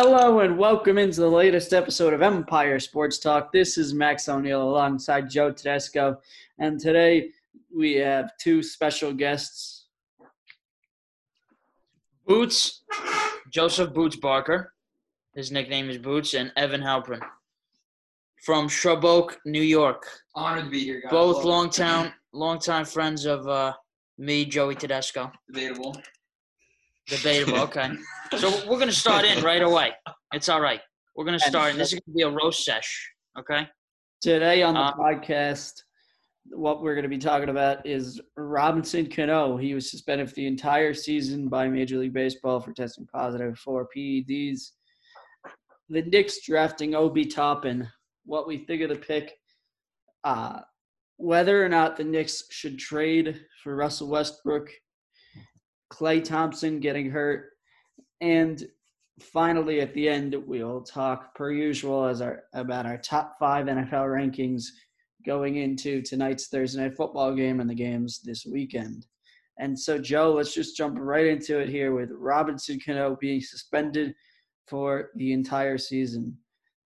Hello and welcome into the latest episode of Empire Sports Talk. This is Max O'Neill alongside Joe Tedesco, and today we have two special guests. Boots, Joseph Boots Barker. His nickname is Boots, and Evan Halperin from Shrub Oak, New York. Honored to be here, guys. Both Love it. longtime, longtime friends of uh, me, Joey Tedesco. debatable. Debatable. Okay, so we're gonna start in right away. It's all right. We're gonna start, and this is gonna be a roast sesh. Okay. Today on the Uh, podcast, what we're going to be talking about is Robinson Cano. He was suspended for the entire season by Major League Baseball for testing positive for PEDs. The Knicks drafting Obi Toppin. What we think of the pick. Uh, whether or not the Knicks should trade for Russell Westbrook, Klay Thompson getting hurt, and finally at the end we'll talk per usual as our about our top five NFL rankings going into tonight's Thursday night football game and the games this weekend. And so Joe, let's just jump right into it here with Robinson Cano being suspended for the entire season.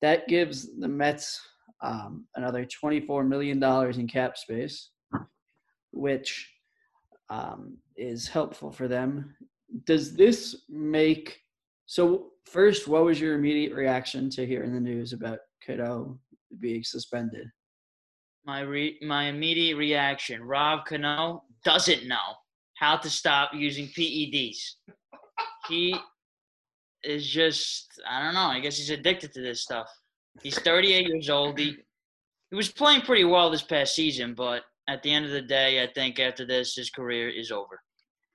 That gives the Mets um, another $24 million in cap space, which um, is helpful for them. Does this make so? First, what was your immediate reaction to hearing the news about Cano being suspended? My re- my immediate reaction: Rob Cano doesn't know how to stop using PEDs. He is just I don't know. I guess he's addicted to this stuff. He's 38 years old. He he was playing pretty well this past season, but at the end of the day, I think after this, his career is over.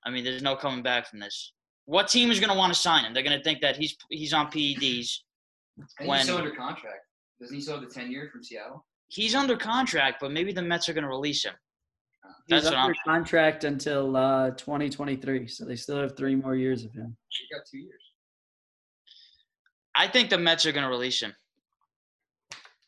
I mean, there's no coming back from this. What team is going to want to sign him? They're going to think that he's he's on PEDs. When- he's still under contract. Doesn't he still have the 10 year from Seattle? He's under contract, but maybe the Mets are going to release him. He's That's what under I'm. contract until uh, 2023, so they still have three more years of him. He got two years. I think the Mets are going to release him.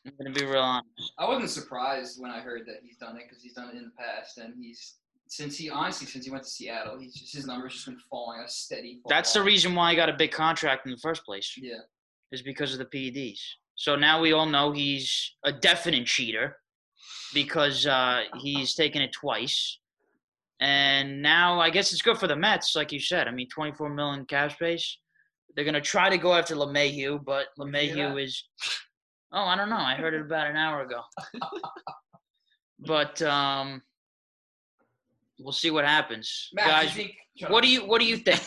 I'm going to be real honest. I wasn't surprised when I heard that he's done it because he's done it in the past. And he's, since he, honestly, since he went to Seattle, he's just, his numbers just been falling a steady fall. That's the reason why he got a big contract in the first place, Yeah. is because of the PEDs. So now we all know he's a definite cheater because uh, he's taken it twice. And now I guess it's good for the Mets, like you said. I mean, 24 million cap space. They're going to try to go after LeMahieu, but LeMahieu is. Oh, I don't know. I heard it about an hour ago. but um, we'll see what happens, Matt, guys. you think, What do you What do you think?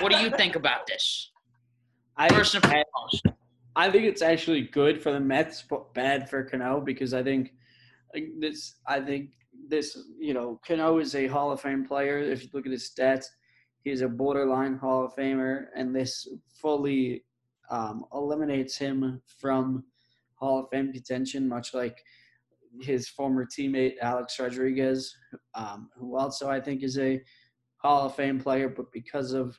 what do you think about this? I, First and foremost, I think it's actually good for the Mets, but bad for Cano because I think this. I think this. You know, Cano is a Hall of Fame player. If you look at his stats, he's a borderline Hall of Famer, and this fully um, eliminates him from Hall of Fame contention, much like his former teammate Alex Rodriguez, um, who also I think is a Hall of Fame player, but because of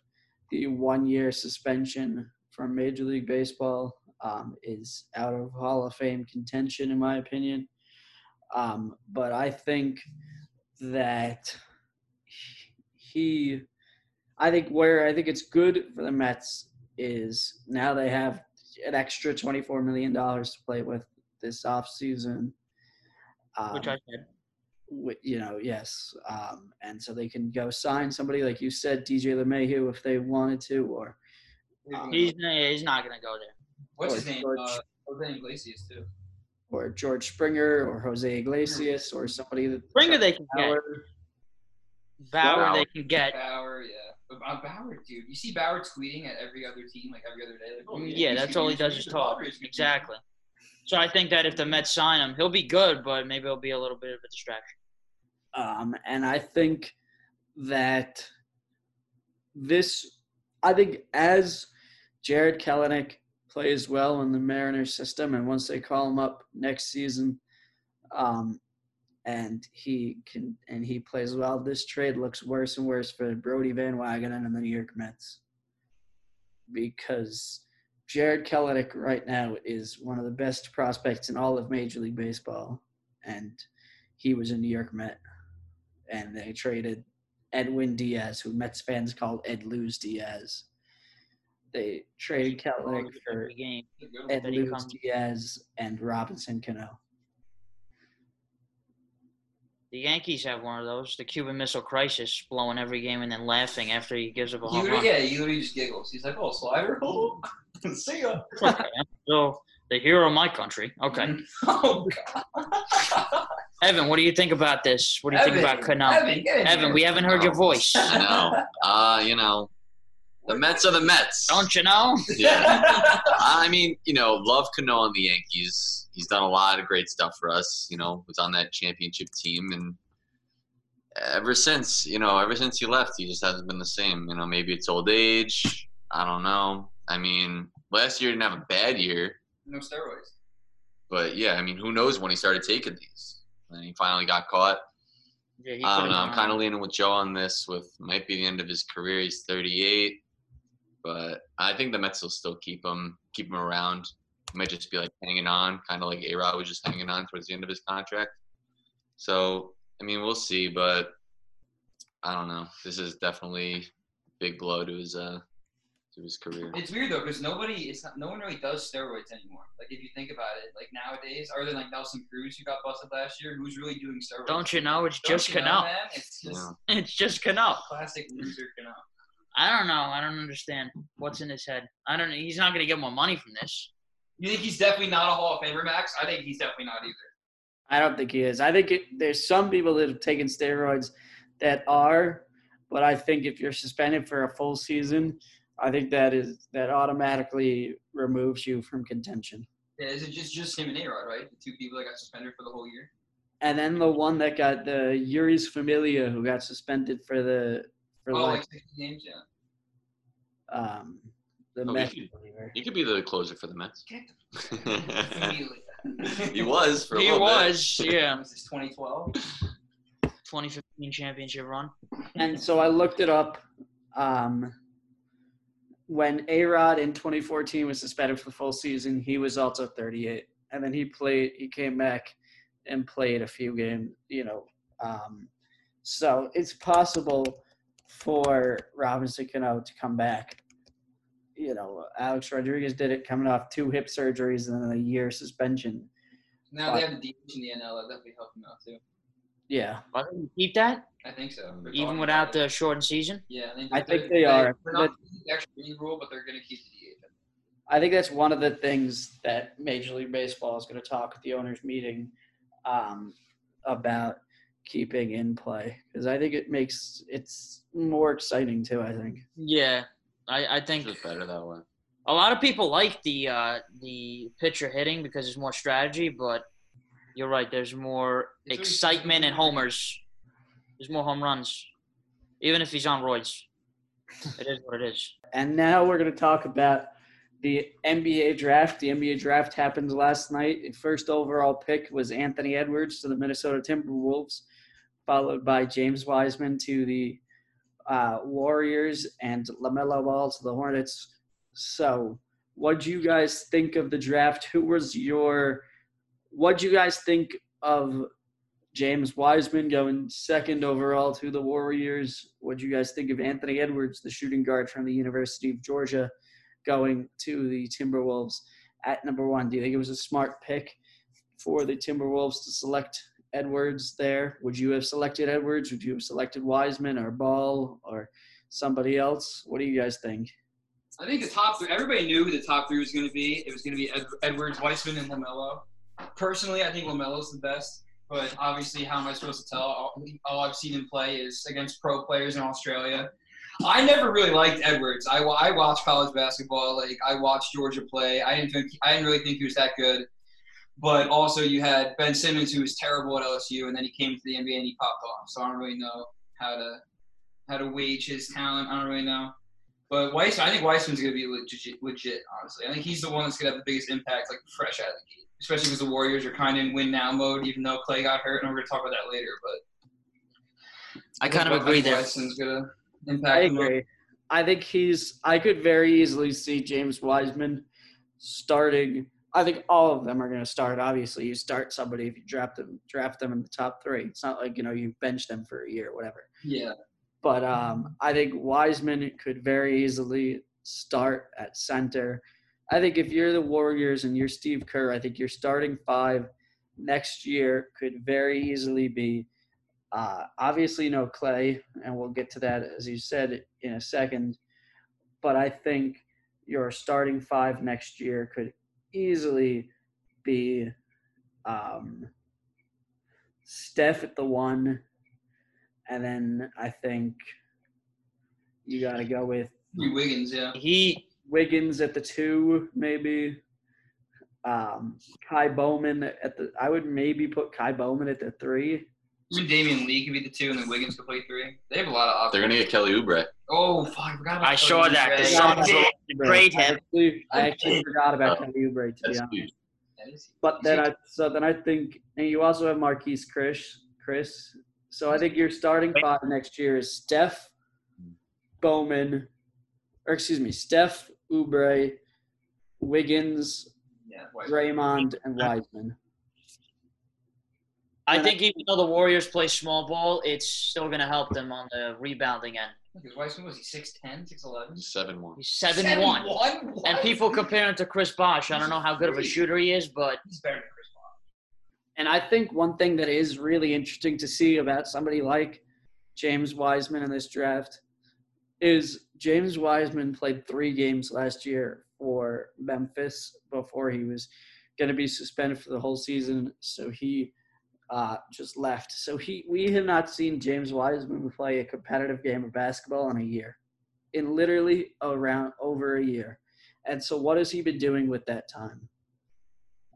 the one-year suspension from Major League Baseball, um, is out of Hall of Fame contention, in my opinion. Um, but I think that he, I think where I think it's good for the Mets is now they have an extra $24 million to play with this offseason. Um, which I said. wi- you know, yes. Um, and so they can go sign somebody, like you said, DJ LeMahieu, if they wanted to, or um, He's he's not gonna go there. What's his name? George- Uh, Jose Iglesias, too. or George Springer or Jose Iglesias or somebody that Springer they can get. Bauer. Bauer Bauer. they can get. Bauer, yeah. But uh, Bauer, dude. You see Bauer tweeting at every other team, like every other day. Like, oh, Yeah, he's that's all he does is talk. Padres, he's Exactly. So I think that if the Mets sign him, he'll be good, but maybe he'll be a little bit of a distraction. Um, and I think that this, I think as Jarred Kelenic plays well in the Mariners system, and once they call him up next season, um, and he can and he plays well, this trade looks worse and worse for Brodie Van Wagenen and the New York Mets because Jarred Kelenic right now is one of the best prospects in all of Major League Baseball, and he was a New York Met, and they traded Edwin Diaz, who Mets fans called Ed Luz Diaz. they traded Kelenic for every game. Ed that he Luis comes- Diaz and Robinson Cano. The Yankees have one of those, the Cuban Missile Crisis, blowing every game and then laughing after he gives up a He home literally, run. yeah, he just giggles. He's like, "Oh, slider, see ya." Okay. So the hero of my country. Okay, Oh God. Evan, what do you think about this? What do you think about Cano? Evan, Evan, we haven't heard your voice. I know. Uh, you know, the Mets are the Mets. Don't you know? Yeah. I mean, you know, love Cano on the Yankees. He's done a lot of great stuff for us. You know, was on that championship team, and ever since, you know, ever since he left, he just hasn't been the same. You know, maybe it's old age. I don't know. I mean, last year he didn't have a bad year, no steroids. but yeah, I mean, who knows when he started taking these? And he finally got caught. Yeah, he I don't know. I'm kind of leaning with Joe on this. With might be the end of his career. He's 38, but I think the Mets will still keep him, keep him around. He might just be like hanging on, kind of like A Rod was just hanging on towards the end of his contract. So I mean, we'll see, but I don't know. This is definitely a big blow to his uh to his career. It's weird though, because nobody, it's not, no one really does steroids anymore. Like if you think about it, like nowadays, other than like Nelson Cruz, who got busted last year, who's really doing steroids? Don't you know? It's Don't just you know, Cano. It's just Yeah. It's just Cano. classic loser Cano. I don't know. I don't understand what's in his head. I don't. He's not gonna get more money from this. You think he's definitely not a Hall of Famer, Max? I think he's definitely not either. I don't think he is. I think it, there's some people that have taken steroids that are, but I think if you're suspended for a full season, I think that is that automatically removes you from contention. Yeah, is it just just him and A-Rod, right? The two people that got suspended for the whole year. And then the one that got the Jeurys Familia who got suspended for the for Oh, like like 60 games, yeah. um the Oh, Mets he- reliever. He could be the closer for the Mets. Get the immediately. he was for a He little bit. was, yeah. Was this 2012? 2015 championship run. And so I looked it up. Um, when A Rod in 2014 was suspended for the full season, he was also 38, and then he played. He came back and played a few games. You know, um, so it's possible for Robinson Cano to come back. You know, Alex Rodriguez did it coming off two hip surgeries and then a year suspension. Now they have the DH in the NL. That definitely helped him out too. Yeah, Why don't you keep that I think so. They're even talking without about it. the shortened season? Yeah, I think, I they're- think they are. They're not the extra inning rule, but they're going to keep the DH. I think that's one of the things that Major League Baseball is going to talk at the owners' meeting um, about keeping in play because I think it makes it's more exciting too. I think. Yeah, I, I It's think just better that way. a lot of people like the uh, the pitcher hitting because there's more strategy, but you're right. There's more It's excitement and homers. There's more home runs, even if he's on roids. It is what it is. And now we're going to talk about the NBA draft. The NBA draft happened last night. The first overall pick was Anthony Edwards to the Minnesota Timberwolves, followed by James Wiseman to the uh, Warriors and LaMelo Ball to the Hornets. So, what do you guys think of the draft? Who was your what do you guys think of James Wiseman going second overall to the Warriors? What do you guys think of Anthony Edwards, the shooting guard from the University of Georgia, going to the Timberwolves at number one? Do you think it was a smart pick for the Timberwolves to select Edwards there? Would you have selected Edwards? Would you have selected Wiseman or Ball or somebody else? What do you guys think? I think the top three. Everybody knew who the top three was going to be. It was going to be Ed, Edwards, Wiseman, and Lamelo. Personally, I think Lamelo's the best. But obviously, how am I supposed to tell? All, I've seen him play is against pro players in Australia. I never really liked Edwards. I, I watched college basketball. Like I watched Georgia play. I didn't think I didn't really think he was that good. But also, you had Ben Simmons, who was terrible at LSU, and then he came to the NBA and he popped off. So I don't really know how to how to wage his talent. I don't really know. But Weiss, I think Wiseman's going to be legit, legit, honestly. I think he's the one that's going to have the biggest impact, like fresh out of the gate. Especially because the Warriors are kind of in win now mode, even though Klay got hurt, and we're going to talk about that later. But I kind of agree there. Wiseman's going to impact. I the most. agree. I think he's. I could very easily see James Wiseman starting. I think all of them are going to start. Obviously, you start somebody if you draft them, draft them in the top three. It's not like you know you bench them for a year or whatever. Yeah, But um, I think Wiseman could very easily start at center. I think if you're the Warriors and you're Steve Kerr, I think your starting five next year could very easily be uh, obviously no Klay, and we'll get to that as you said in a second. But I think your starting five next year could easily be um, Steph at the one, and then I think you got to go with Wiggins, yeah. He Wiggins at the two, maybe. Um, Ky Bowman at the. I would maybe put Ky Bowman at the three. Even Damion Lee could be the two, and then Wiggins could play three. They have a lot of options. They're gonna get Kelly Oubre. Oh, fuck! I forgot about I saw that. The Oubre. Suns Yeah. will grade I him. actually, I actually forgot about Oh, Kelly Oubre to be honest. huge. But then I so then I think and you also have Marquise Chris Chris. So I think your starting five next year is Steph, Bowman, or excuse me, Steph, Oubre, Wiggins, yeah, Draymond, and Wiseman. I think even though the Warriors play small ball, it's still going to help them on the rebounding end. Because Wiseman was he 6'10", 6'11"? Seven one. He's seven one, and people compare him to Chris Bosh. I don't know how good of a shooter he is, but He's better than Chris Paul. And I think one thing that is really interesting to see about somebody like James Wiseman in this draft is James Wiseman played three games last year for Memphis before he was going to be suspended for the whole season. So he uh, just left. So he we have not seen James Wiseman play a competitive game of basketball in a year, in literally around over a year. And so what has he been doing with that time?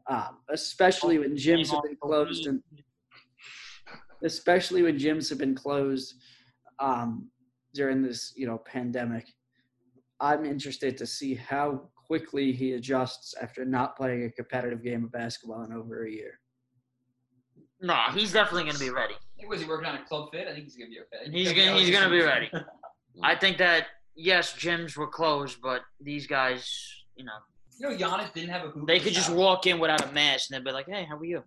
Um, especially when gyms have been closed and especially when gyms have been closed um, during this you know pandemic. I'm interested to see how quickly he adjusts after not playing a competitive game of basketball in over a year. no, he's definitely going to be ready. Hey, was he working on a club fit? I think he's gonna be okay. He's going he's going to be ready. I think that yes, gyms were closed, but these guys, you know, You know, Giannis didn't have a hoop. they could just walk in without a mask and they'd be like, "Hey, how are you?"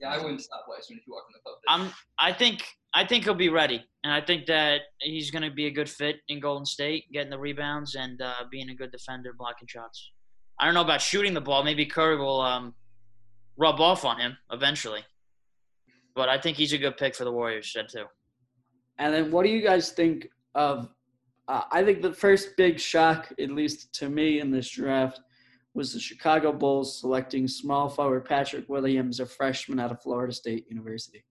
Yeah, I wouldn't stop Wiseman if he walked in the club fit. I'm. I think. I think he'll be ready, and I think that he's going to be a good fit in Golden State, getting the rebounds and uh, being a good defender, blocking shots. I don't know about shooting the ball. Maybe Curry will um, rub off on him eventually, but I think he's a good pick for the Warriors. Said too. And then, what do you guys think of? Uh, I think the first big shock, at least to me in this draft, was the Chicago Bulls selecting small forward Patrick Williams, a freshman out of Florida State University.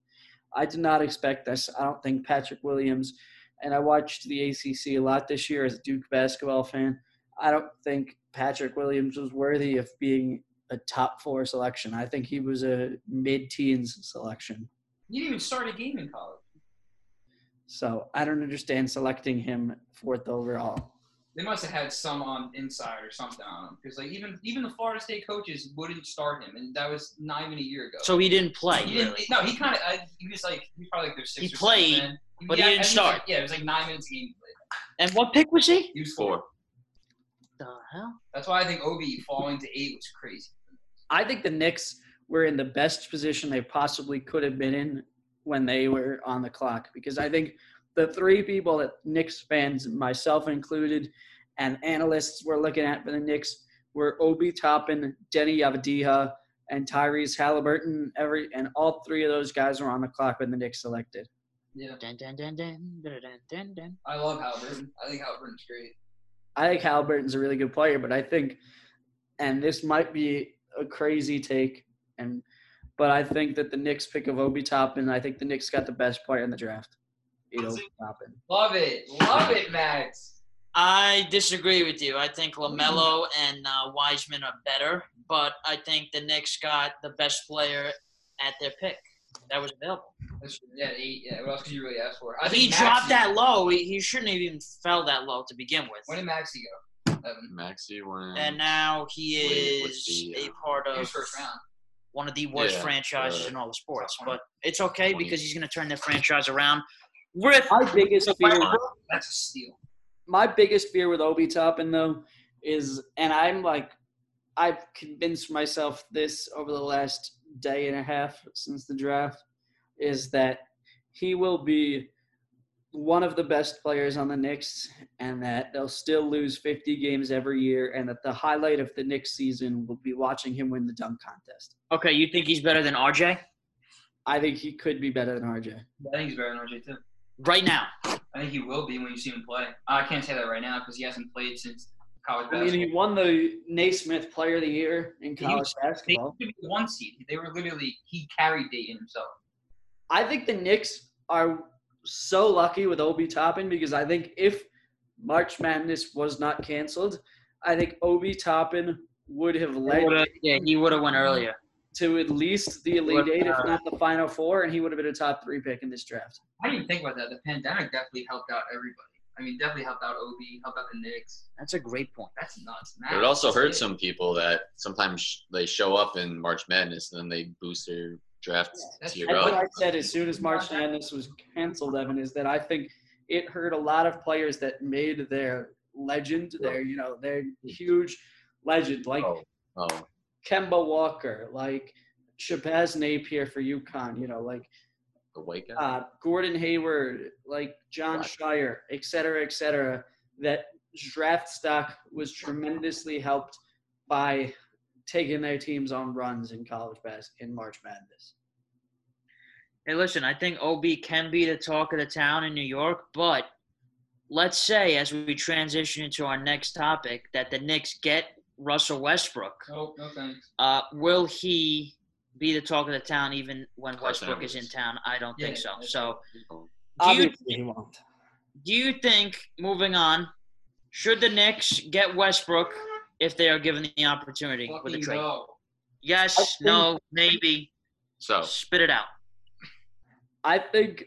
I did not expect this. I don't think Patrick Williams, and I watched the ACC a lot this year as a Duke basketball fan. I don't think Patrick Williams was worthy of being a top four selection. I think he was a mid teens selection. He didn't even start a game in college. So I don't understand selecting him fourth overall. They must have had some on inside or something on him because like even even the Florida State coaches wouldn't start him, and that was not even a year ago. So he didn't play. he didn't. really. No, he kind of. He was like he was probably like their sixth. He or played, seventh man. but he didn't start. Like, yeah, it was like nine minutes a game. And what pick was he? He was Four. The hell? That's why I think Obi falling to eight was crazy. I think the Knicks were in the best position they possibly could have been in when they were on the clock because I think the three people that Knicks fans, myself included, and analysts were looking at for the Knicks were Obi Toppin, Deni Avdija, and Tyrese Halliburton. Every and all three of those guys were on the clock when the Knicks selected. Yeah, Dun, dun, dun, dun, dun, dun, dun, dun. I love Halliburton. I think Halliburton's great. I think Halliburton's a really good player, but I think, and this might be a crazy take, and but I think that the Knicks pick of Obi Toppin, I think the Knicks got the best player in the draft. You know, Toppin. Love it, love it, Max. I disagree with you. I think Lamelo and uh, Wiseman are better, but I think the Knicks got the best player at their pick that was available. That's, yeah, eight. Yeah, what else could you really ask for? I he think dropped Maxey- that low. He, he shouldn't have even fell that low to begin with. When did Maxey go? Evan. Maxey went. and now he is what's the, a uh, part of was first round. one of the worst Yeah, franchises uh, in all the sports. But it's okay 20. because he's going to turn their franchise around. With My biggest fear, That's a steal. my biggest fear with Obi Toppin though is, and I'm like, I've convinced myself this over the last day and a half since the draft, is that he will be one of the best players on the Knicks, and that they'll still lose 50 games every year, and that the highlight of the Knicks season will be watching him win the dunk contest. Okay, you think he's better than RJ I think he could be better than RJ. I think he's better than RJ too. Right now? I think he will be when you see him play. Uh, I can't say that right now because he hasn't played since college I mean, he won the Naismith Player of the Year in He college was- They basketball. should be the one seed. They were literally he carried Dayton himself. I think the Knicks are so lucky with Obi Toppin because I think if March Madness was not canceled, I think Obi Toppin would have led Would've- yeah, he would have went earlier. To at least the Elite What, Eight, if uh, not the Final Four, and he would have been a top three pick in this draft. I didn't think about that. The pandemic definitely helped out everybody. I mean, definitely helped out Obi, helped out the Knicks. That's a great point. That's nuts. It also That's hurt it. some people that sometimes they show up in March Madness and then they boost their draft that's tier That's what. I said as soon as March Madness was canceled, Evan, is that I think it hurt a lot of players that made their legend, their you know, their huge legend, like Oh, oh, Kemba Walker, like Shabazz Napier for UConn, you know, like the white guy. uh, Gordon Hayward, like John Right. Shire, et cetera, et cetera, that draft stock was tremendously helped by taking their teams on runs in college basketball in March Madness. Hey, listen, I think Obi can be the talk of the town in New York, but let's say as we transition into our next topic that the Knicks get Russell Westbrook. Nope, no thanks. Uh, will he be the talk of the town even when Westbrook is in town? I don't think so. So, Oh, do you Obviously, he won't. do you think moving on, should the Knicks get Westbrook if they are given the opportunity with a trade? no. Yes, think- no, maybe. So Spit it out. I think.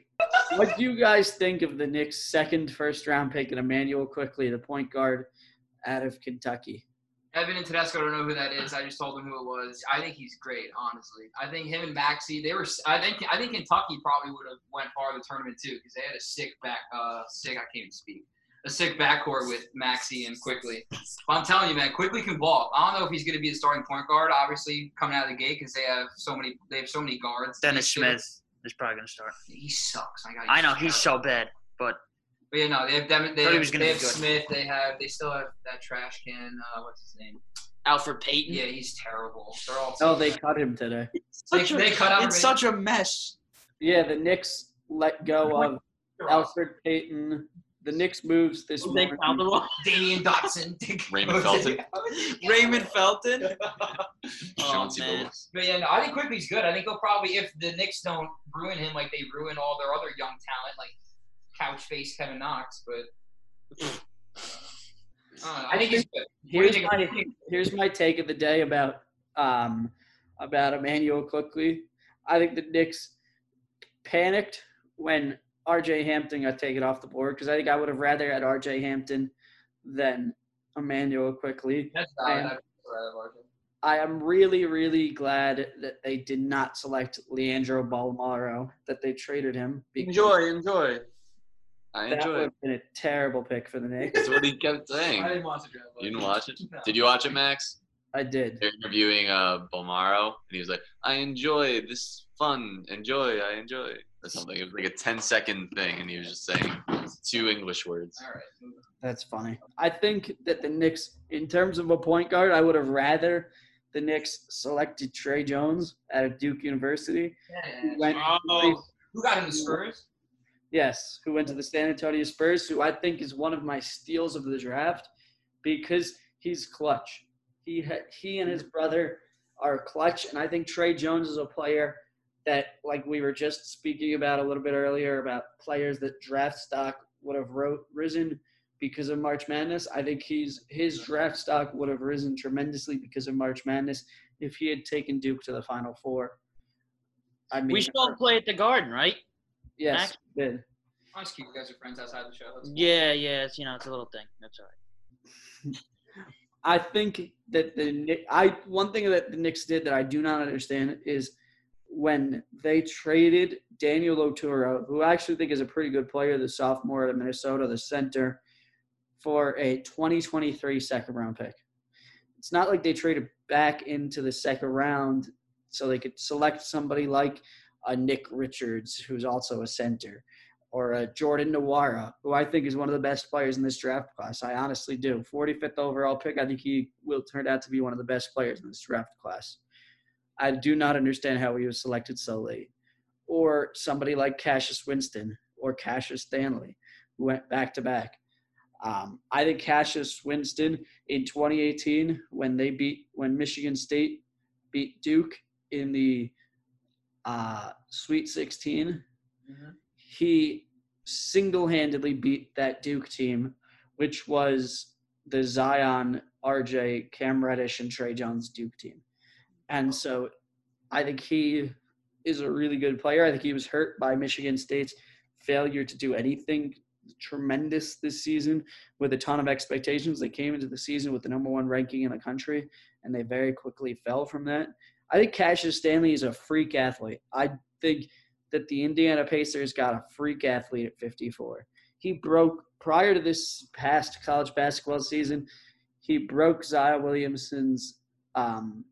What do you guys think of the Knicks' second first round pick and Immanuel Quickley, the point guard out of Kentucky? Evan and Tedesco I don't know who that is. I just told them who it was. I think he's great, honestly. I think him and Maxey, they were. I think I think Kentucky probably would have went far in the tournament too because they had a sick back. Uh, sick. I can't even speak. A sick backcourt with Maxey and Quickley. But I'm telling you, man, Quickley can ball. I don't know if he's going to be the starting point guard. Obviously, coming out of the gate because they have so many. They have so many guards. Dennis Smith is probably going to start. He sucks. God, I know he's so bad, but But yeah, no, they have Dem- they have, they have. Smith. They have they still have that trash can. Uh, what's his name? Elfrid Payton. Yeah, he's terrible. They're all. Oh, they cut him today. They- they cut out it's such a mess. Yeah, the Knicks let go of Elfrid Payton. The Knicks moves this They morning. found. Damyean Dotson. Raymond Felton. Raymond Felton. Oh, man. But yeah, no, I think Quickley's good. I think he'll probably, if the Knicks don't ruin him like they ruin all their other young talent, like couch face Kevin Knox. But I don't know. I think he's good. What do you Here's think my here's my take of the day about um about Immanuel Quickley. I think the Knicks panicked when RJ Hampton got taken off the board because I think I would have rather had RJ Hampton than Immanuel Quickley. That's And- valid. I'd rather have RJ. I am really, really glad that they did not select Leandro Bolmaro, that they traded him. Enjoy, enjoy. I That would enjoy. have been a terrible pick for the Knicks. That's what he kept I saying. didn't watch the draft. but- You didn't watch it? No. Did you watch it, Max? I did. They're interviewing uh Bolmaro, and he was like, "I enjoy this fun, enjoy, I enjoy," or something. It was like a 10 second thing, and he was just saying two English words. All right. move on. That's funny. I think that the Knicks, in terms of a point guard, I would have rather the Knicks selected Tre Jones out of Duke University. Yeah, Who went, Oh, Who got him the Spurs? Yes, who went to the San Antonio Spurs, who I think is one of my steals of the draft because he's clutch. He ha- he and his brother are clutch, and I think Tre Jones is a player that, like we were just speaking about a little bit earlier, about players that draft stock would have ro- risen because of March Madness. I think he's his draft stock would have risen tremendously because of March Madness if he had taken Duke to the Final Four. I mean, we still play at the Garden, right? Yes, Max? we did. I'll just keep you guys are friends outside the show. That's cool. Yeah, yeah. It's you know, it's a little thing. That's all right. I think that the Knick- I one thing that the Knicks did that I do not understand is when they traded Daniel Oturu, who I actually think is a pretty good player, the sophomore at Minnesota, the center, for a 2023 second round pick. It's not like they traded back into the second round so they could select somebody like a Nick Richards, who's also a center, or a Jordan Nwora, who I think is one of the best players in this draft class. I honestly do. 45th overall pick, I think he will turn out to be one of the best players in this draft class. I do not understand how he was selected so late. Or somebody like Cassius Winston or Cassius Stanley, who went back to back. Um, I think Cassius Winston in 2018, when they beat when Michigan State beat Duke in the uh, Sweet 16, Mhm. he single-handedly beat that Duke team, which was the Zion, RJ, Cam Reddish, and Tre Jones Duke team. And so I think he is a really good player. I think he was hurt by Michigan State's failure to do anything tremendous this season with a ton of expectations. They came into the season with the number one ranking in the country, and they very quickly fell from that. I think Cassius Stanley is a freak athlete. I think that the Indiana Pacers got a freak athlete at 54. He broke prior to this past college basketball season. He broke Zion Williamson's um,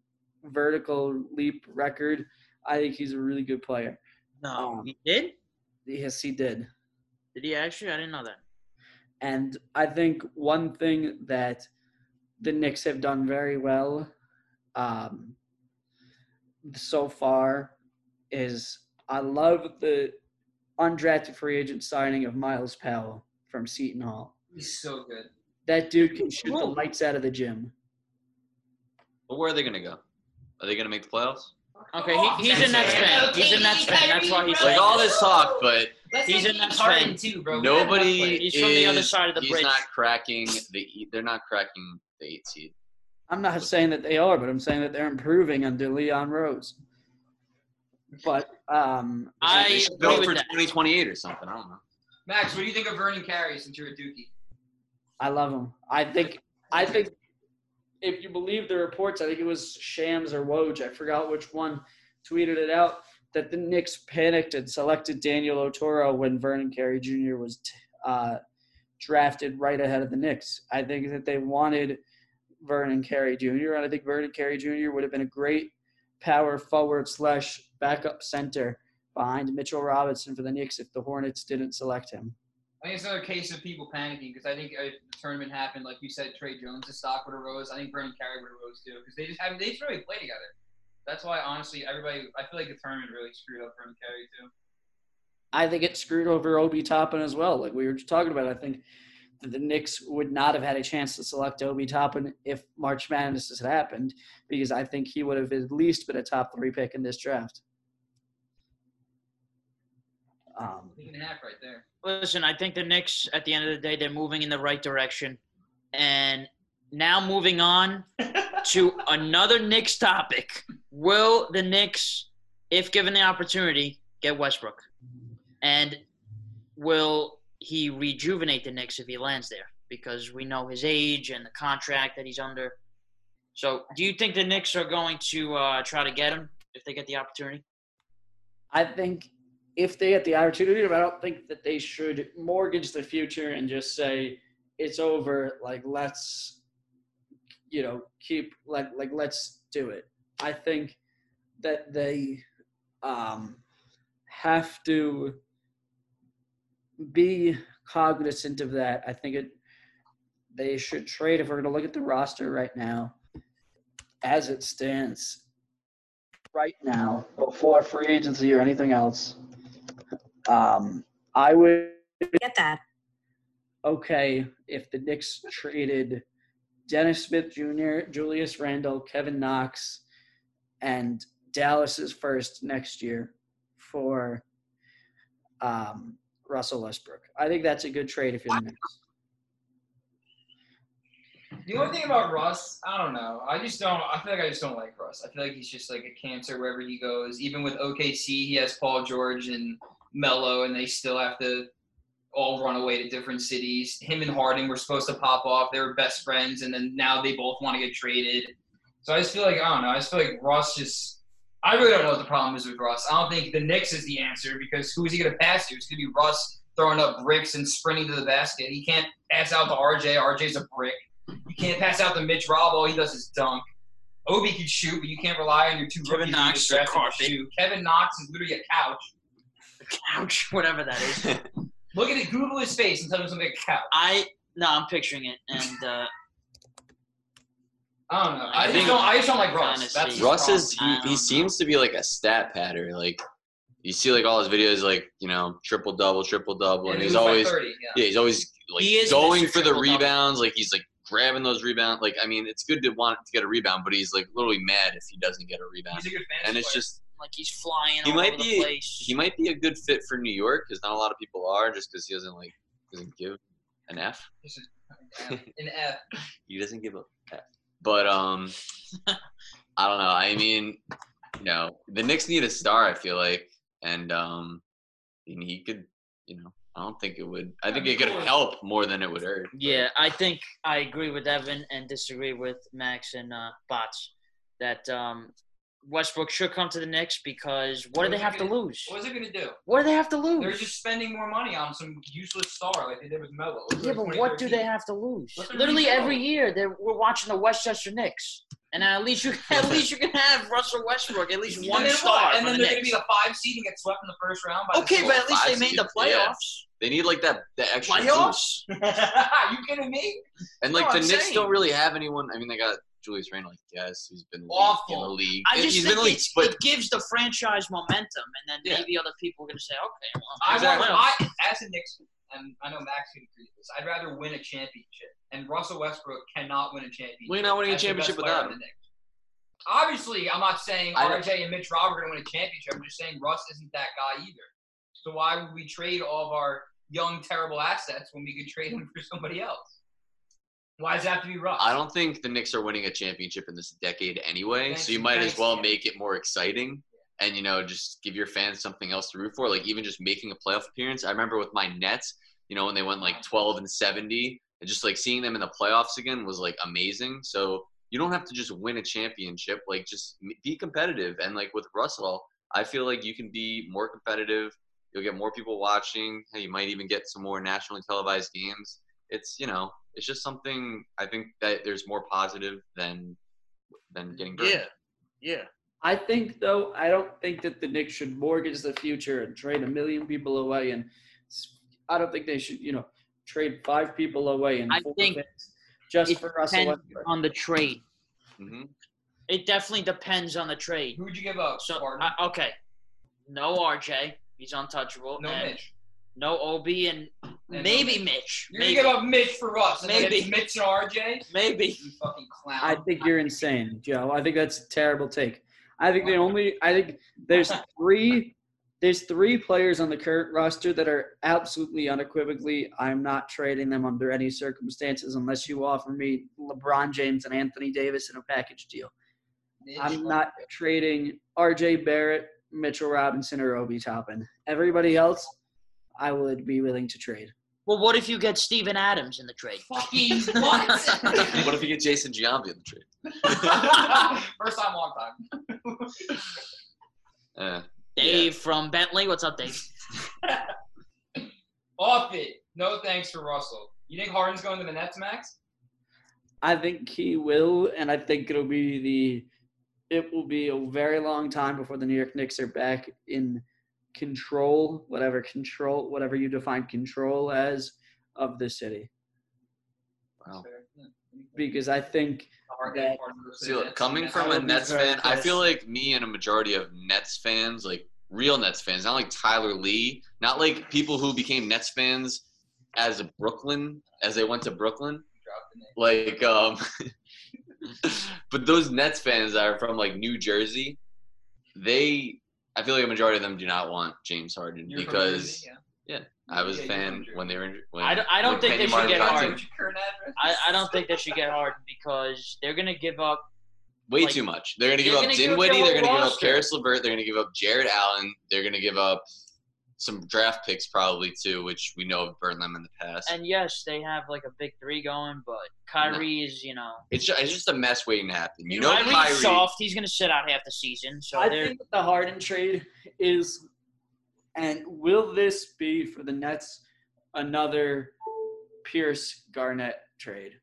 vertical leap record. I think he's a really good player. No, Um, he did. Yes, he did. Did he actually? I didn't know that. And I think one thing that the Knicks have done very well um, so far is I love the undrafted free agent signing of Myles Powell from Seton Hall. He's so good. That dude can shoot the lights out of the gym. But where are they gonna go? Are they gonna make the playoffs? Okay, he, he's a Nets fan. He's a Nets fan. That's why he's Like all this talk, but Let's He's take a Nets Harden fan. too, bro. nobody He's from the other side of the he's bridge. not cracking the. They're not cracking the eight seed. I'm not saying that they are, but I'm saying that they're improving under Leon Rose. But um, I they should go for 2028 or something. I don't know. Max, what do you think of Vernon Carey since you're a Dookie? I love him. I think I think if you believe the reports, I think it was Shams or Woj, I forgot which one, tweeted it out that the Knicks panicked and selected Daniel Oturu when Vernon Carey Jr. was t- uh, drafted right ahead of the Knicks. I think that they wanted Vernon Carey Jr. and I think Vernon Carey Jr. would have been a great power forward slash backup center behind Mitchell Robinson for the Knicks if the Hornets didn't select him. I think it's another case of people panicking because I think if the tournament happened, like you said, Tre Jones' stock would have rose. I think Vernon Carey would have rose too because they just haven't. They just really play together. That's why, honestly, everybody. I feel like the tournament really screwed up Vernon Carey too. I think it screwed over Obi Toppin as well. Like we were just talking about, I think the Knicks would not have had a chance to select Obi Toppin if March Madness had happened, because I think he would have at least been a top three pick in this draft. Um, Week and a half right there. Listen, I think the Knicks, at the end of the day, they're moving in the right direction. And now moving on to another Knicks topic. Will the Knicks, if given the opportunity, get Westbrook? And will he rejuvenate the Knicks if he lands there? Because we know his age and the contract that he's under. So, do you think the Knicks are going to uh, try to get him if they get the opportunity? I think if they get the opportunity, I don't think that they should mortgage the future and just say it's over. Like let's, you know, keep like like let's do it. I think that they um, have to be cognizant of that. I think it they should trade if we're going to look at the roster right now as it stands right now before free agency or anything else. Um, I would Get that. okay if the Knicks traded Dennis Smith Jr., Julius Randle, Kevin Knox, and Dallas's first next year for um, Russell Westbrook. I think that's a good trade if you're the Knicks. The only thing about Russ, I don't know. I just don't. I feel like I just don't like Russ. I feel like he's just like a cancer wherever he goes. Even with OKC, he has Paul George and Melo, and they still have to all run away to different cities. Him and Harden were supposed to pop off. They were best friends, and then now they both want to get traded. So I just feel like I don't know. I just feel like Russ just. I really don't know what the problem is with Russ. I don't think the Knicks is the answer because who is he going to pass to? It's going to be Russ throwing up bricks and sprinting to the basket. He can't pass out to RJ. RJ's a brick. You can't pass out to Mitch Rob. All he does is dunk. Obi can shoot, but you can't rely on your two Kevin rookies Knox just is a drafted to carpet. shoot. Kevin Knox is literally a couch. Couch, whatever that is. Look at it. Google his face and tell him something like a cow. I no, I'm picturing it, and uh, I don't know. I I, just think- don't. I just don't like Russ. Kinda That's Russ is he, he seems to be like a stat patter. Like you see like all his videos, like you know triple double, triple double, Yeah, and he's always 30, yeah. yeah he's always like He going for the Triple-double. rebounds. Like he's like grabbing those rebounds. Like I mean, it's good to want to get a rebound, but he's like literally mad if he doesn't get a rebound. He's a good And it's player. just like he's flying He all might over be- the place. he might be a good fit for New York because not a lot of people are just because he doesn't like doesn't give an F. An F. He doesn't give a F. But um, I don't know. I mean, you know, the Knicks need a star. I feel like, and um, and he could, you know, I don't think it would. I think it could help more than it would hurt. but- Yeah, I think I agree with Evan and disagree with Max and uh, Bots that um, Westbrook should come to the Knicks because what do they have it to gonna- lose? What is it gonna do? What do they have to lose? They're just spending more money on some useless star like they did with Melo. Yeah, but what do they have to lose? Literally every year, they're, we're watching the Westchester Knicks, and at least you at least you can have Russell Westbrook at least one then star? And then the they're gonna be the five seed and get swept in the first round. By okay, the but at least they made the seed, yeah. playoffs. They need like that that extra boost. Playoffs? Are you kidding me? And like No, the I'm Knicks saying. don't really have anyone. I mean, they got Julius Randle, I guess, who's been awful in the Awful. league. I just He's think been in league, but it gives the franchise momentum, and then Yeah. maybe other people are going to say, okay, well, I Exactly. want. I, as a Knicks, and I know Max can agree with this. I'd rather win a championship, and Russell Westbrook cannot win a championship. Well, you're not winning a as the best championship without on the Knicks. Obviously, I'm not saying I don't- RJ and Mitch Robert are going to win a championship. I'm just saying Russ isn't that guy either. So why would we trade all of our young, terrible assets when we could trade them for somebody else? Why does it have to be Russ? I don't think the Knicks are winning a championship in this decade anyway. Thanks- so you might as well yeah. make it more exciting, and you know, just give your fans something else to root for. Like even just making a playoff appearance. I remember with my Nets, you know, when they went like 12 and 70, and just like seeing them in the playoffs again was like amazing. So you don't have to just win a championship. Like just be competitive. And like with Russell, I feel like you can be more competitive. You'll get more people watching. You might even get some more nationally televised games. It's you know, it's just something I think that there's more positive than than getting hurt. yeah, yeah. I think though, I don't think that the Knicks should mortgage the future and trade a million people away. And I don't think they should, you know, trade five people away and I four think just it for Russell depends Westbrook. on the trade. hmm It definitely depends on the trade. Who would you give up? So, I, okay, no RJ, he's untouchable. no Mitch. No Obi and, no maybe Mitch. Mitch. You're Maybe. gonna give up Mitch for us. Maybe. Maybe Mitch and RJ. maybe. You fucking clown. I think you're insane, Joe. I think that's a terrible take. I think the only I think there's three there's three players on the current roster that are absolutely unequivocally I'm not trading them under any circumstances unless you offer me LeBron James and Anthony Davis in a package deal. Mitch, I'm not trading RJ Barrett, Mitchell Robinson, or Obi Toppin. Everybody else, I would be willing to trade. Well, what if you get Steven Adams in the trade? Fucking what? what if you get Jason Giambi in the trade? First time, long time. Uh, Dave from Bentley. What's up, Dave? Off it. No thanks for Russell. You think Harden's going to the Nets, Max? I think he will, and I think it'll be the it will be a very long time before the New York Knicks are back in control, whatever control, whatever you define control as of the city. wow. Because I think that- Harden goes to See, look, coming Nets from a Nets very fan, I feel like me and a majority of Nets fans, like real Nets fans, not like Tyler Lee, not like people who became Nets fans as a Brooklyn, as they went to Brooklyn. Drop the name. Like, um, but those Nets fans that are from like New Jersey, they, I feel like a majority of them do not want James Harden You're because Jersey, yeah. I was a Yeah, you're fan when they were. in- When, I don't- I don't think Penny they should Martin get Harden. to- What's your current address? I, I don't think they should get Harden because they're gonna give up. Way Like, too much. They're going to give they're up gonna Dinwiddie. their They're going to whole give up roster. Caris LeVert. They're going to give up Jarrett Allen. They're going to give up some draft picks probably too, which we know have burned them in the past. And yes, they have like a big three going, but Kyrie is, you know, it's just, it's just a mess waiting to happen. You know, Kyrie's Kyrie. soft. He's gonna sit out half the season. So I they're think the Harden trade is, and will this be for the Nets another Pierce Garnett trade?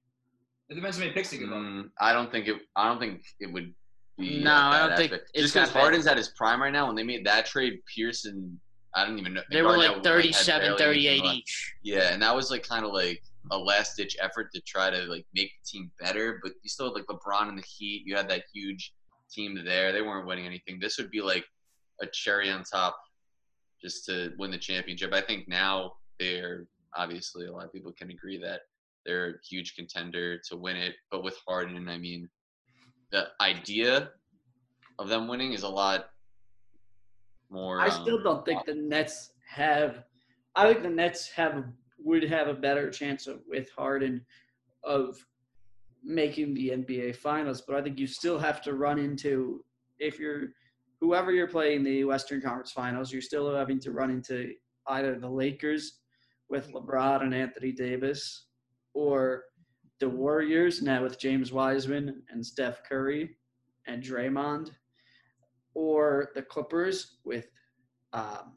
It depends how many picks they give up. Mm, I don't think it. I don't think it would be. No, I don't think epic. it's just because that. Harden's at his prime right now. When they made that trade, Pierce and I don't even know. They were like had 37, 38 each. Yeah, and that was like kind of like a last ditch effort to try to like make the team better. But you still had like LeBron and the Heat. You had that huge team there. They weren't winning anything. This would be like a cherry on top just to win the championship. I think now they're obviously a lot of people can agree that they're a huge contender to win it. But with Harden, I mean, the idea of them winning is a lot more. I still um, don't think the Nets have. I think the Nets have would have a better chance of with Harden of making the NBA Finals, but I think you still have to run into if you're whoever you're playing the Western Conference Finals, you're still having to run into either the Lakers with LeBron and Anthony Davis, or the Warriors now with James Wiseman and Steph Curry and Draymond, or the Clippers with um,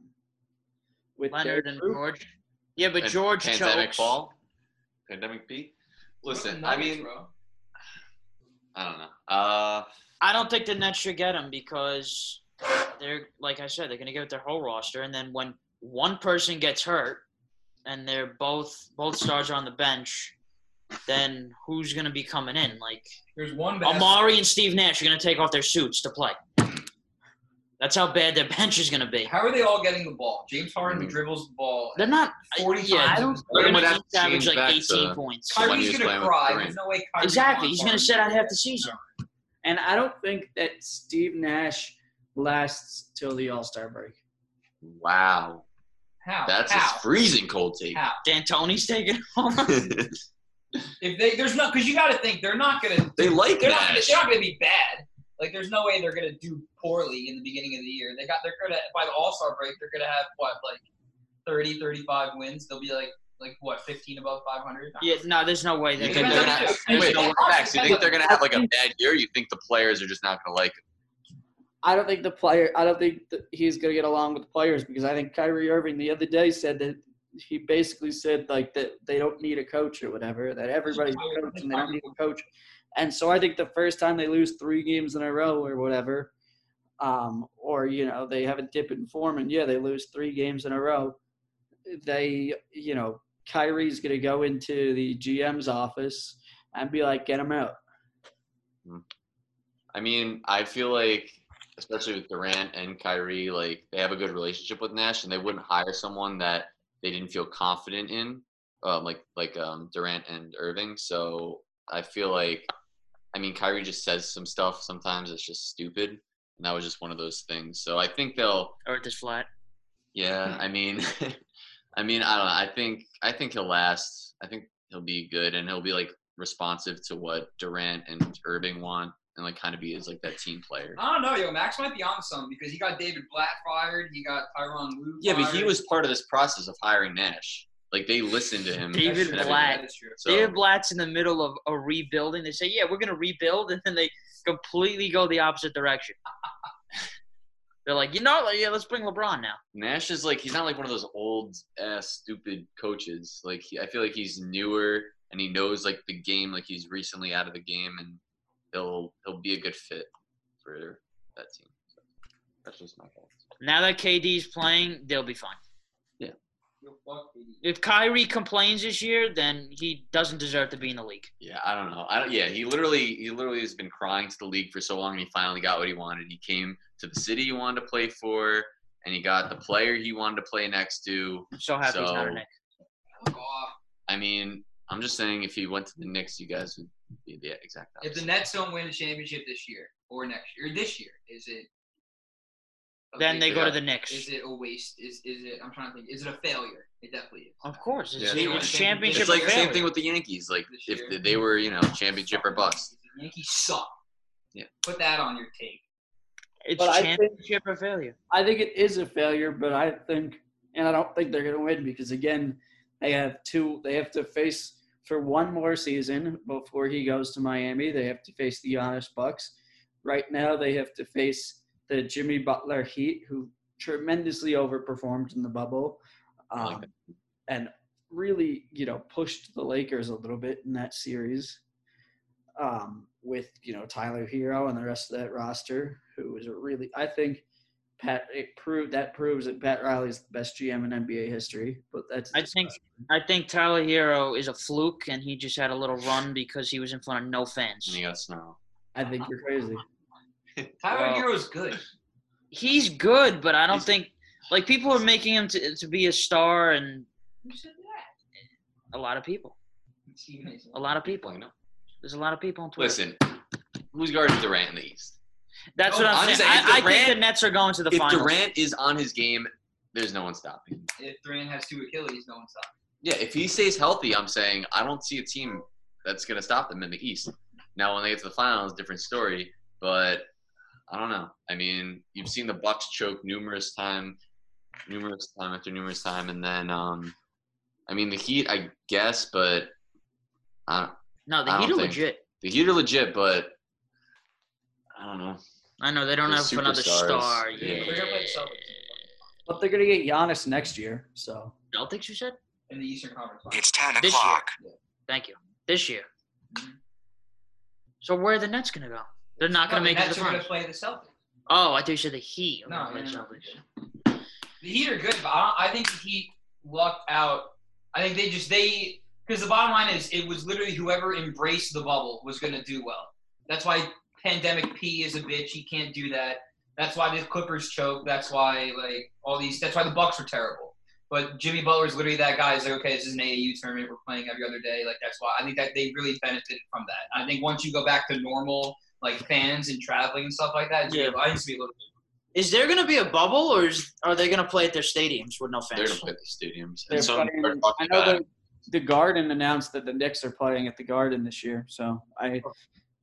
with Leonard Derrick and Rose. George. Yeah, but Pan- George pandemic chokes. fall, pandemic P. Listen, I mean, bro. I don't know. Uh, I don't think the Nets should get him because they're like I said, they're gonna give it their whole roster, and then when one person gets hurt and they're both both stars are on the bench, then who's gonna be coming in? Like there's one. Amar'e and Steve Nash are gonna take off their suits to play. That's how bad their bench is gonna be. How are they all getting the ball? James Harden Mhm. dribbles the ball. They're not. 40 yeah, I don't. They're gonna have each to average like 18 to- points. Kyrie's gonna cry. There's no way Kyrie Exactly. He's gonna Harden. sit out half the season. And I don't think that Steve Nash lasts till the All Star break. wow, How? that's How? a freezing cold take. How? D'Antoni's taking over. If they there's no because you got to think they're not gonna they like they're not, gonna, Nash. they're not gonna be bad. Like there's no way they're gonna do poorly in the beginning of the year. They got they're gonna by the All Star break they're gonna have what like 30, 35 wins. They'll be like like what 15 above 500. yeah, no, there's no way they think they're gonna have, wait, no- Max, you think they're gonna have like a bad year? You think the players are just not gonna like him? I don't think the player. I don't think that he's going to get along with the players because I think Kyrie Irving the other day said that he basically said like that they don't need a coach or whatever. That everybody's a coach and they don't need a coach. And so I think the first time they lose three games in a row or whatever, um, or you know they have a dip in form and yeah they lose three games in a row, they you know Kyrie's to go into the GM's office and be like, get him out. I mean, I feel like, especially with Durant and Kyrie, like they have a good relationship with Nash, and they wouldn't hire someone that they didn't feel confident in, um, like like um, Durant and Irving. So I feel like, I mean, Kyrie just says some stuff sometimes it's just stupid, and that was just one of those things. So I think they'll, or just flat. yeah. Hmm. I mean, I mean, I don't know. I think I think he'll last. I think he'll be good, and he'll be like responsive to what Durant and Irving want, and like kind of be as like that team player. I don't know, yo. Max might be on something because he got David Blatt fired. He got Tyronn Lue. Yeah, but he was part of this process of hiring Nash. Like they listen to him. David That's and Blatt. That is true. So, David Blatt's in the middle of a rebuilding. They say, "Yeah, we're gonna rebuild," and then they completely go the opposite direction. They're like, you know, yeah, let's bring LeBron now. Nash is like he's not like one of those old ass stupid coaches. Like he, I feel like he's newer and he knows like the game. Like he's recently out of the game and he'll he'll be a good fit for that team. So that's just my thoughts. Now that KD's playing, they'll be fine. Yo, fuck KD. If Kyrie complains this year, then he doesn't deserve to be in the league. Yeah, I don't know. I don't, yeah, he literally he literally has been crying to the league for so long, and he finally got what he wanted. He came to the city he wanted to play for, and he got the player he wanted to play next to. I'm so happy he's not a So- Knick. I mean, I'm just saying, if he went to the Knicks, you guys would be the exact If the Nets don't win a championship this year or next year, or this year, is it? A Then they waste- go to the Knicks. Is it a waste? Is is it? I'm trying to think. Is it a failure? It definitely is. Of course, it's, Yeah, it's it's championship. it's like the same thing with the Yankees. Like This if year. they were, you know, championship or bust. The Yankees suck. Yeah. Put that on your tape. It's But I think- championship or failure. I think it is a failure, but I think, and I don't think they're going to win because again, they have two. They have to face for one more season before he goes to Miami. They have to face the Giannis Bucks. Right now, they have to face the Jimmy Butler Heat, who tremendously overperformed in the bubble, I like um, and really, you know, pushed the Lakers a little bit in that series. Um, with you know Tyler Herro and the rest of that roster, who is a really, I think Pat it proved that proves that Pat Riley's the best GM in NBA history. But that's I think I think Tyler Herro is a fluke, and he just had a little run because he was in front of no And fans. you got snow. I think you're crazy. Tyler Well- Herro's good. He's good, but I don't He's- think like people are making him to, to be a star, and Who said that? a lot of people, a lot of people. You know? There's a lot of people on Twitter. Listen, who's guarding Durant in the East? That's No, what I'm I'm saying. saying, if I, I think Durant- the Nets are going to the if finals. Durant is on his game, there's no one stopping him. If Durant has two Achilles, no one stops. Yeah, if he stays healthy, I'm saying I don't see a team that's gonna stop them in the East. Now, when they get to the finals, different story. But I don't know. I mean, you've seen the Bucks choke numerous time, numerous time after numerous time, and then um, I mean the Heat, I guess, but I, no, the I Heat don't are think- legit. the Heat are legit, but I don't know. I know they don't They're have another star. Yeah. Yeah. They're gonna play the Celtics But they're gonna get Giannis next year, so Celtics, you said? in the Eastern Conference. Finals. It's 10 This year. o'clock. Thank you. This year. Mhm. So where are the Nets gonna go? They're not gonna No, make it to the gonna finals. play the Celtics. Oh, I thought you said the Heat. No, no, the no, The Heat are good, but I, I think the Heat lucked out. I think they just they because the bottom line is it was literally whoever embraced the bubble was going to do well. That's why pandemic P is a bitch. He can't do that. That's why the Clippers choke. That's why like all these. That's why the Bucks are terrible. But Jimmy Butler is literally that guy. He's like, okay, this is an AAU tournament. We're playing every other day. Like that's why I think that they really benefited from that. I think once you go back to normal, like fans and traveling and stuff like that, Yeah. yeah. I used to be a little. Is there gonna be a bubble, or is, are they gonna play at their stadiums with no fans? They're fans? gonna play at the stadiums. they're And some playing, I know the, the Garden announced that the Knicks are playing at the Garden this year, so I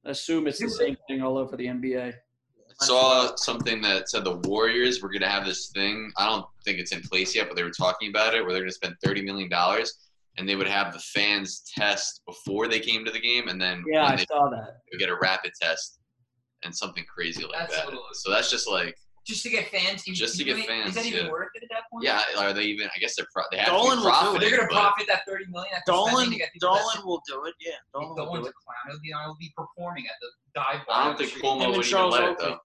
assume it's the same thing all over the NBA. I saw something that said the Warriors were gonna have this thing. I don't think it's in place yet, but they were talking about it where they're gonna spend thirty million dollars and they would have the fans test before they came to the game and then Yeah, I they saw that. would get a rapid test and something crazy like That's that. little- So that's just like Just to get fans. Just to get Is fans, Is that even yeah. worth it at that point? yeah, are they even I guess they're pro- they have Dolan to will be do it. But profiting, they're gonna profit that thirty million. After Dolan, spending to get people that- Dolan will do it. Yeah, Dolan will Dolan's do a it. clown. He'll be, he'll be performing at the dive bar. I don't think. Cuomo would even let it though.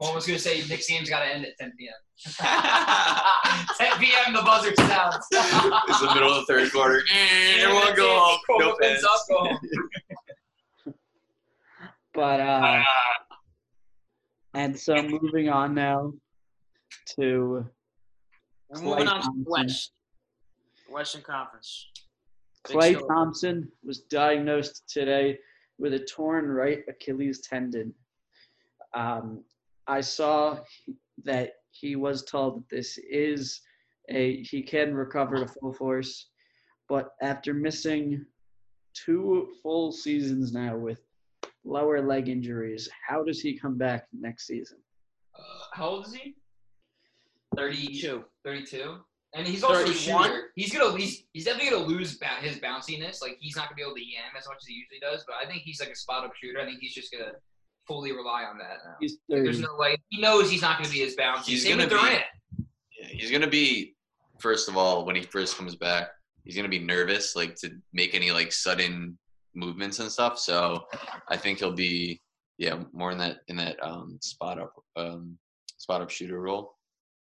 Cuomo was gonna say next game's gotta end at 10 p.m. 10 p.m. the buzzer sounds. It's the middle of the third quarter. Eh, everyone go home. Cuomo No comes fans. up, go home. But uh, and so moving on now to We're moving on to Thompson. West, Western Conference. Klay. Thompson was diagnosed today with a torn right Achilles tendon. Um, I saw that he was told that this is a he can recover to full force, but after missing two full seasons now with lower leg injuries, how does he come back next season? Uh, how old is he? 32. 32. And he's also a 31? He's gonna he's, he's definitely gonna lose ba- his bounciness. Like he's not gonna be able to yam as much as he usually does. But I think he's like a spot up shooter. I think he's just gonna fully rely on that now. He's Like, there's no way he knows he's not gonna be as bouncy. He's Same gonna with be- Yeah, he's gonna be first of all when he first comes back, he's gonna be nervous, like to make any like sudden movements and stuff. So I think he'll be yeah more in that in that um, spot up um, spot up shooter role.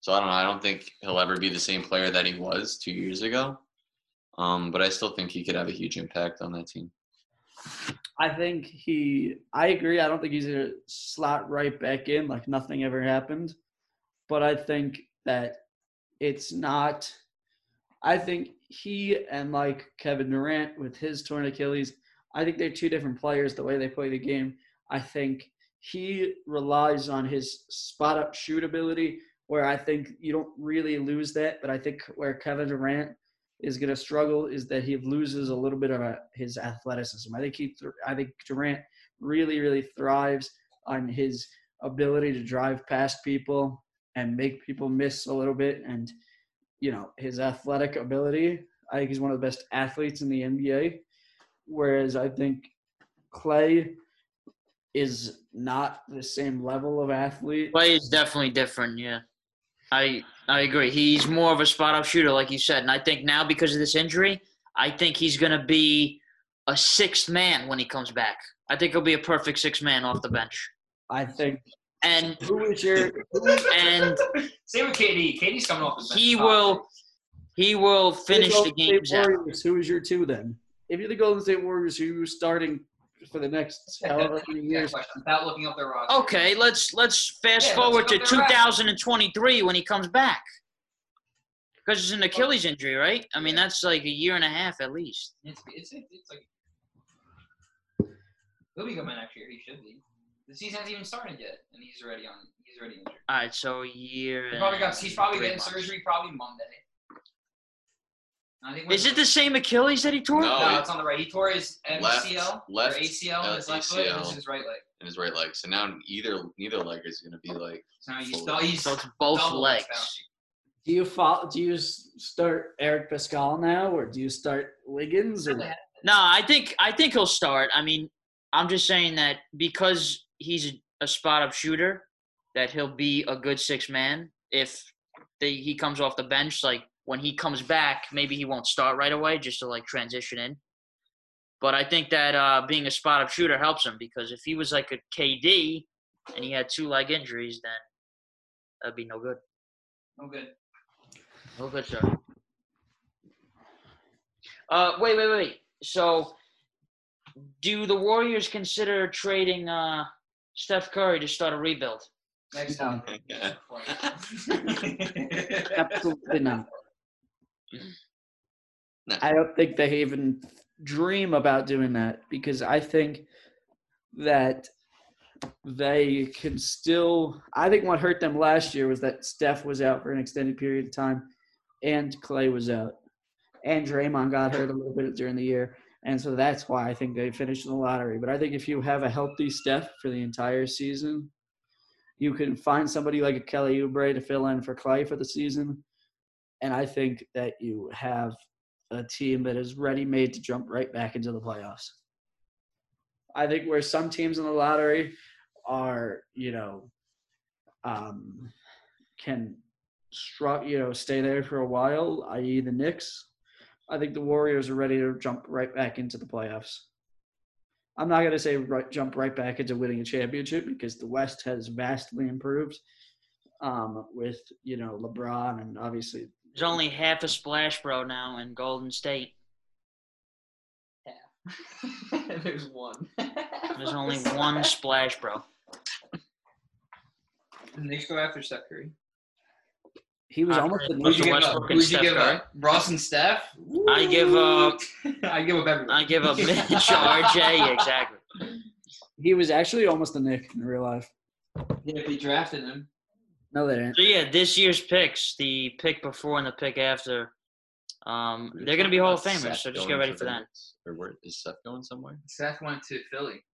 So I don't know. I don't think he'll ever be the same player that he was two years ago. Um, but I still think he could have a huge impact on that team. I think he. I agree. I don't think he's gonna slot right back in like nothing ever happened, but I think that it's not. I think he and like Kevin Durant with his torn Achilles, I think they're two different players the way they play the game. I think he relies on his spot up shoot ability, where I think you don't really lose that, but I think where Kevin Durant is going to struggle is that he loses a little bit of a, his athleticism. I think he, thr I think Durant really, really thrives on his ability to drive past people and make people miss a little bit, and you know his athletic ability. I think he's one of the best athletes in the NBA. Whereas I think Klay is not the same level of athlete. Klay is definitely different. Yeah, I I agree. He's more of a spot up shooter, like you said, and I think now because of this injury, I think he's gonna be a sixth man when he comes back. I think he'll be a perfect sixth man off the bench. I think and Who is your? And Same with KD. KD's coming off the bench. he top will he will finish the Golden State games. Warriors, Who is your two then? If you're the Golden State Warriors, who are you starting for the next however many Yeah, years? question, without looking up their roster. Okay, let's let's fast Yeah, forward let's to go there, right. 2023 when he comes back. Because it's an Achilles injury, right? I mean, that's like a year and a half at least. It's, it's, it's like. He'll be coming next year. He should be. The season hasn't even started yet, and he's already on. He's already injured. All right, so a year. He probably got. He's probably three getting months. surgery probably Monday. I think Is it the same Achilles that he tore? No. No, it's on the right. He tore his Left- MCL left, or ACL uh, in his left foot, and ACL. his right leg. in his right leg. So now either neither leg is gonna be like So now he's, Full. dou- he's So it's both legs. Do you follow, Do you start Eric Paschall now, or do you start Wiggins? Or No, I think I think he'll start. I mean, I'm just saying that because he's a, a spot up shooter, that he'll be a good six man. If they, he comes off the bench, like when he comes back, maybe he won't start right away, just to like transition in. But I think that uh, being a spot up shooter helps him because if he was like a KD and he had two leg injuries, then that'd be no good. No good. No good, sir. Uh, wait, wait, wait. So, do the Warriors consider trading uh, Steph Curry to start a rebuild? Next time. Absolutely not. No. I don't think they even dream about doing that because I think that they can still. I think what hurt them last year was that Steph was out for an extended period of time, and Klay was out, and Draymond got hurt a little bit during the year, and so that's why I think they finished in the lottery. But I think if you have a healthy Steph for the entire season, you can find somebody like a Kelly Oubre to fill in for Klay for the season, and I think that you have a team that is ready made to jump right back into the playoffs. I think where some teams in the lottery are, you know, um, can stru- you know, stay there for a while, i.e. the Knicks. I think the Warriors are ready to jump right back into the playoffs. I'm not going to say right, jump right back into winning a championship because the West has vastly improved um, with, you know, LeBron and obviously There's only half a splash bro now in Golden State. Half. There's one. There's only one splash bro. The Knicks go after Steph Curry. he was Uh, almost the Russell Who'd you give Westbrook up? and Who'd you give up? Ross and Steph? I give up- I give up everyone. I give up Mitch, RJ, exactly. He was actually almost a Knick in real life. Yeah, if they drafted him. No, they didn't. So yeah, this year's picks, the pick before and the pick after, um, they're gonna be Hall of Seth Famers. So just get ready for that. Or where is Seth going somewhere? Seth went to Philly.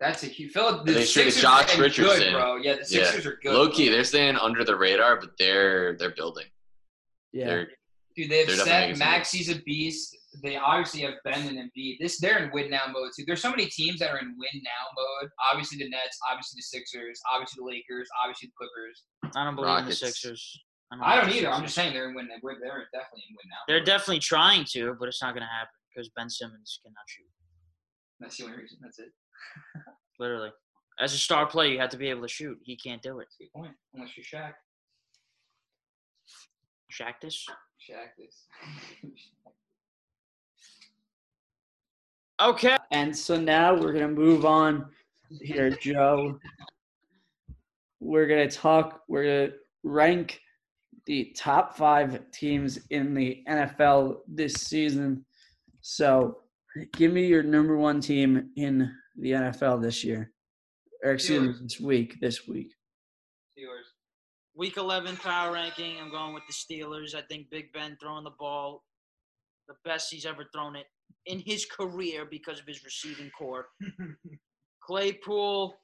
That's a huge. Phil, the They traded Sixers Josh are Richardson. Good, bro. Yeah, the Yeah. Sixers are good. Low key, bro. they're staying under the radar, but they're they're building. Yeah. They're Dude, they have They're Seth. definitely making some Maxey's a beast. They obviously have Ben and Embiid. This they're in win now mode too. There's so many teams that are in win now mode. Obviously the Nets, obviously the Sixers, obviously the Lakers, obviously the Clippers. I don't believe in the Sixers. I like don't the either. I'm just saying they're in win. They're, they're definitely in win now. They're mode. definitely trying to, but it's not gonna happen because Ben Simmons cannot shoot. That's the only reason. That's it. Literally, as a star player, you have to be able to shoot. He can't do it. That's a good point. Unless you're Shaq. Shaq this. Shaq this. Okay. And so now we're gonna move on here, Joe. We're gonna talk. We're gonna rank the top five teams in the NFL this season. So, give me your number one team in the NFL this year, or excuse me, this week. This week. Steelers. Week 11 power ranking. I'm going with the Steelers. I think Big Ben throwing the ball the best he's ever thrown it in his career because of his receiving corps. Claypool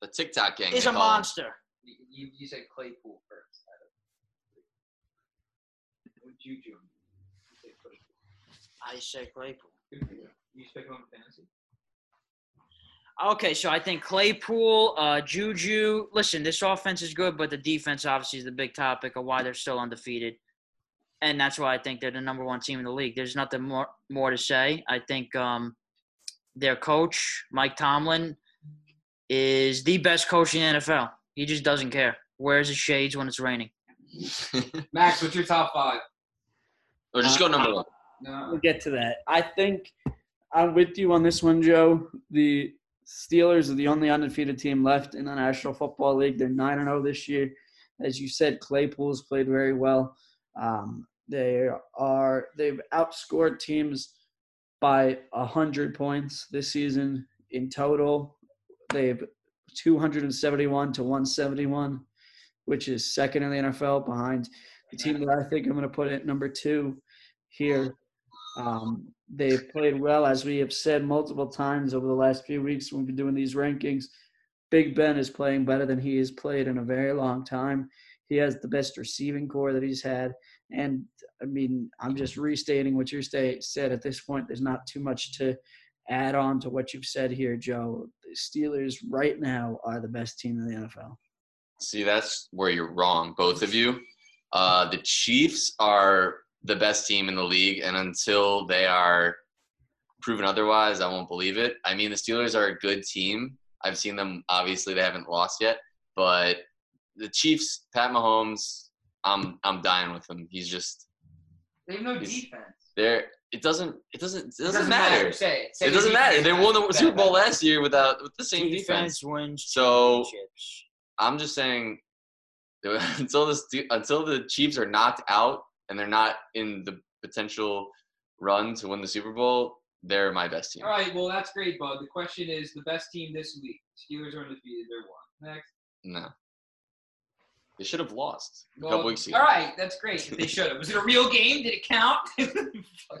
the TikTok gang. is a monster. You, you, you said Claypool first. What Juju? You said I say Claypool. You. You pick him in fantasy? Okay, so I think Claypool, uh, Juju. Listen, this offense is good, but the defense obviously is the big topic of why they're still undefeated, and that's why I think they're the number one team in the league. There's nothing more more to say. I think um, their coach Mike Tomlin is the best coach in the NFL. He just doesn't care. Wears his shades when it's raining. Max, what's your top five? or just go number one. No. We'll get to that. I think I'm with you on this one, Joe. The Steelers are the only undefeated team left in the National Football League. They're 9 0 this year. As you said, Claypool's played very well. Um, they are they've outscored teams by 100 points this season in total. They've 271 to 171, which is second in the NFL behind the team that I think I'm going to put at number two here. Um, they've played well, as we have said multiple times over the last few weeks when we've been doing these rankings. Big Ben is playing better than he has played in a very long time. He has the best receiving corps that he's had. And I mean, I'm just restating what you say, said at this point. There's not too much to add on to what you've said here, Joe. The Steelers right now are the best team in the NFL. See, that's where you're wrong, both of you. Uh, the Chiefs are the best team in the league, and until they are proven otherwise, I won't believe it. I mean, the Steelers are a good team. I've seen them. Obviously, they haven't lost yet, but the Chiefs, Pat Mahomes, I'm I'm dying with him. He's just They have no He's- defense. there. It doesn't. It doesn't. It doesn't, matter. Say it. Say It doesn't matter. They won the. Super Bowl last year without with the same defense. wins So- I'm just saying until this until the Chiefs are knocked out and they're not in the potential run to win the Super Bowl, they're my best team. All right, well that's great, bud. The question is the best team this week. Steelers are undefeated. They're one. Next. No. They should have lost a Well, couple weeks ago. All right, that's great. They should have. Was it a real game? Did it count?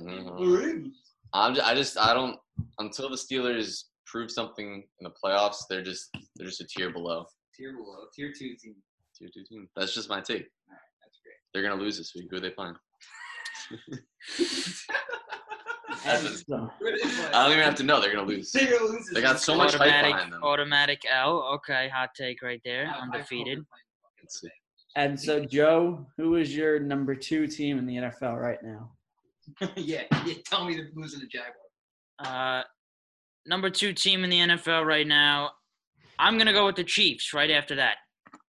Mhm. I'm just, I just I don't until the Steelers prove something in the playoffs, they're just they're just a tier below. Tier below, tier two team. Tier two team. That's just my take. All right, that's great. They're gonna lose this week. Who are they playing? And so, Who are they playing? I don't even have to know. They're gonna lose. They're gonna lose They got so much hype automatic, behind them. automatic L. Okay, hot take right there. I- I hope Undefeated. They're Let's see. and so, Joe, who is your number two team in the NFL right now? yeah, yeah, tell me they're losing the Jaguars. Uh, number two team in the NFL right now. I'm gonna go with the Chiefs right after that.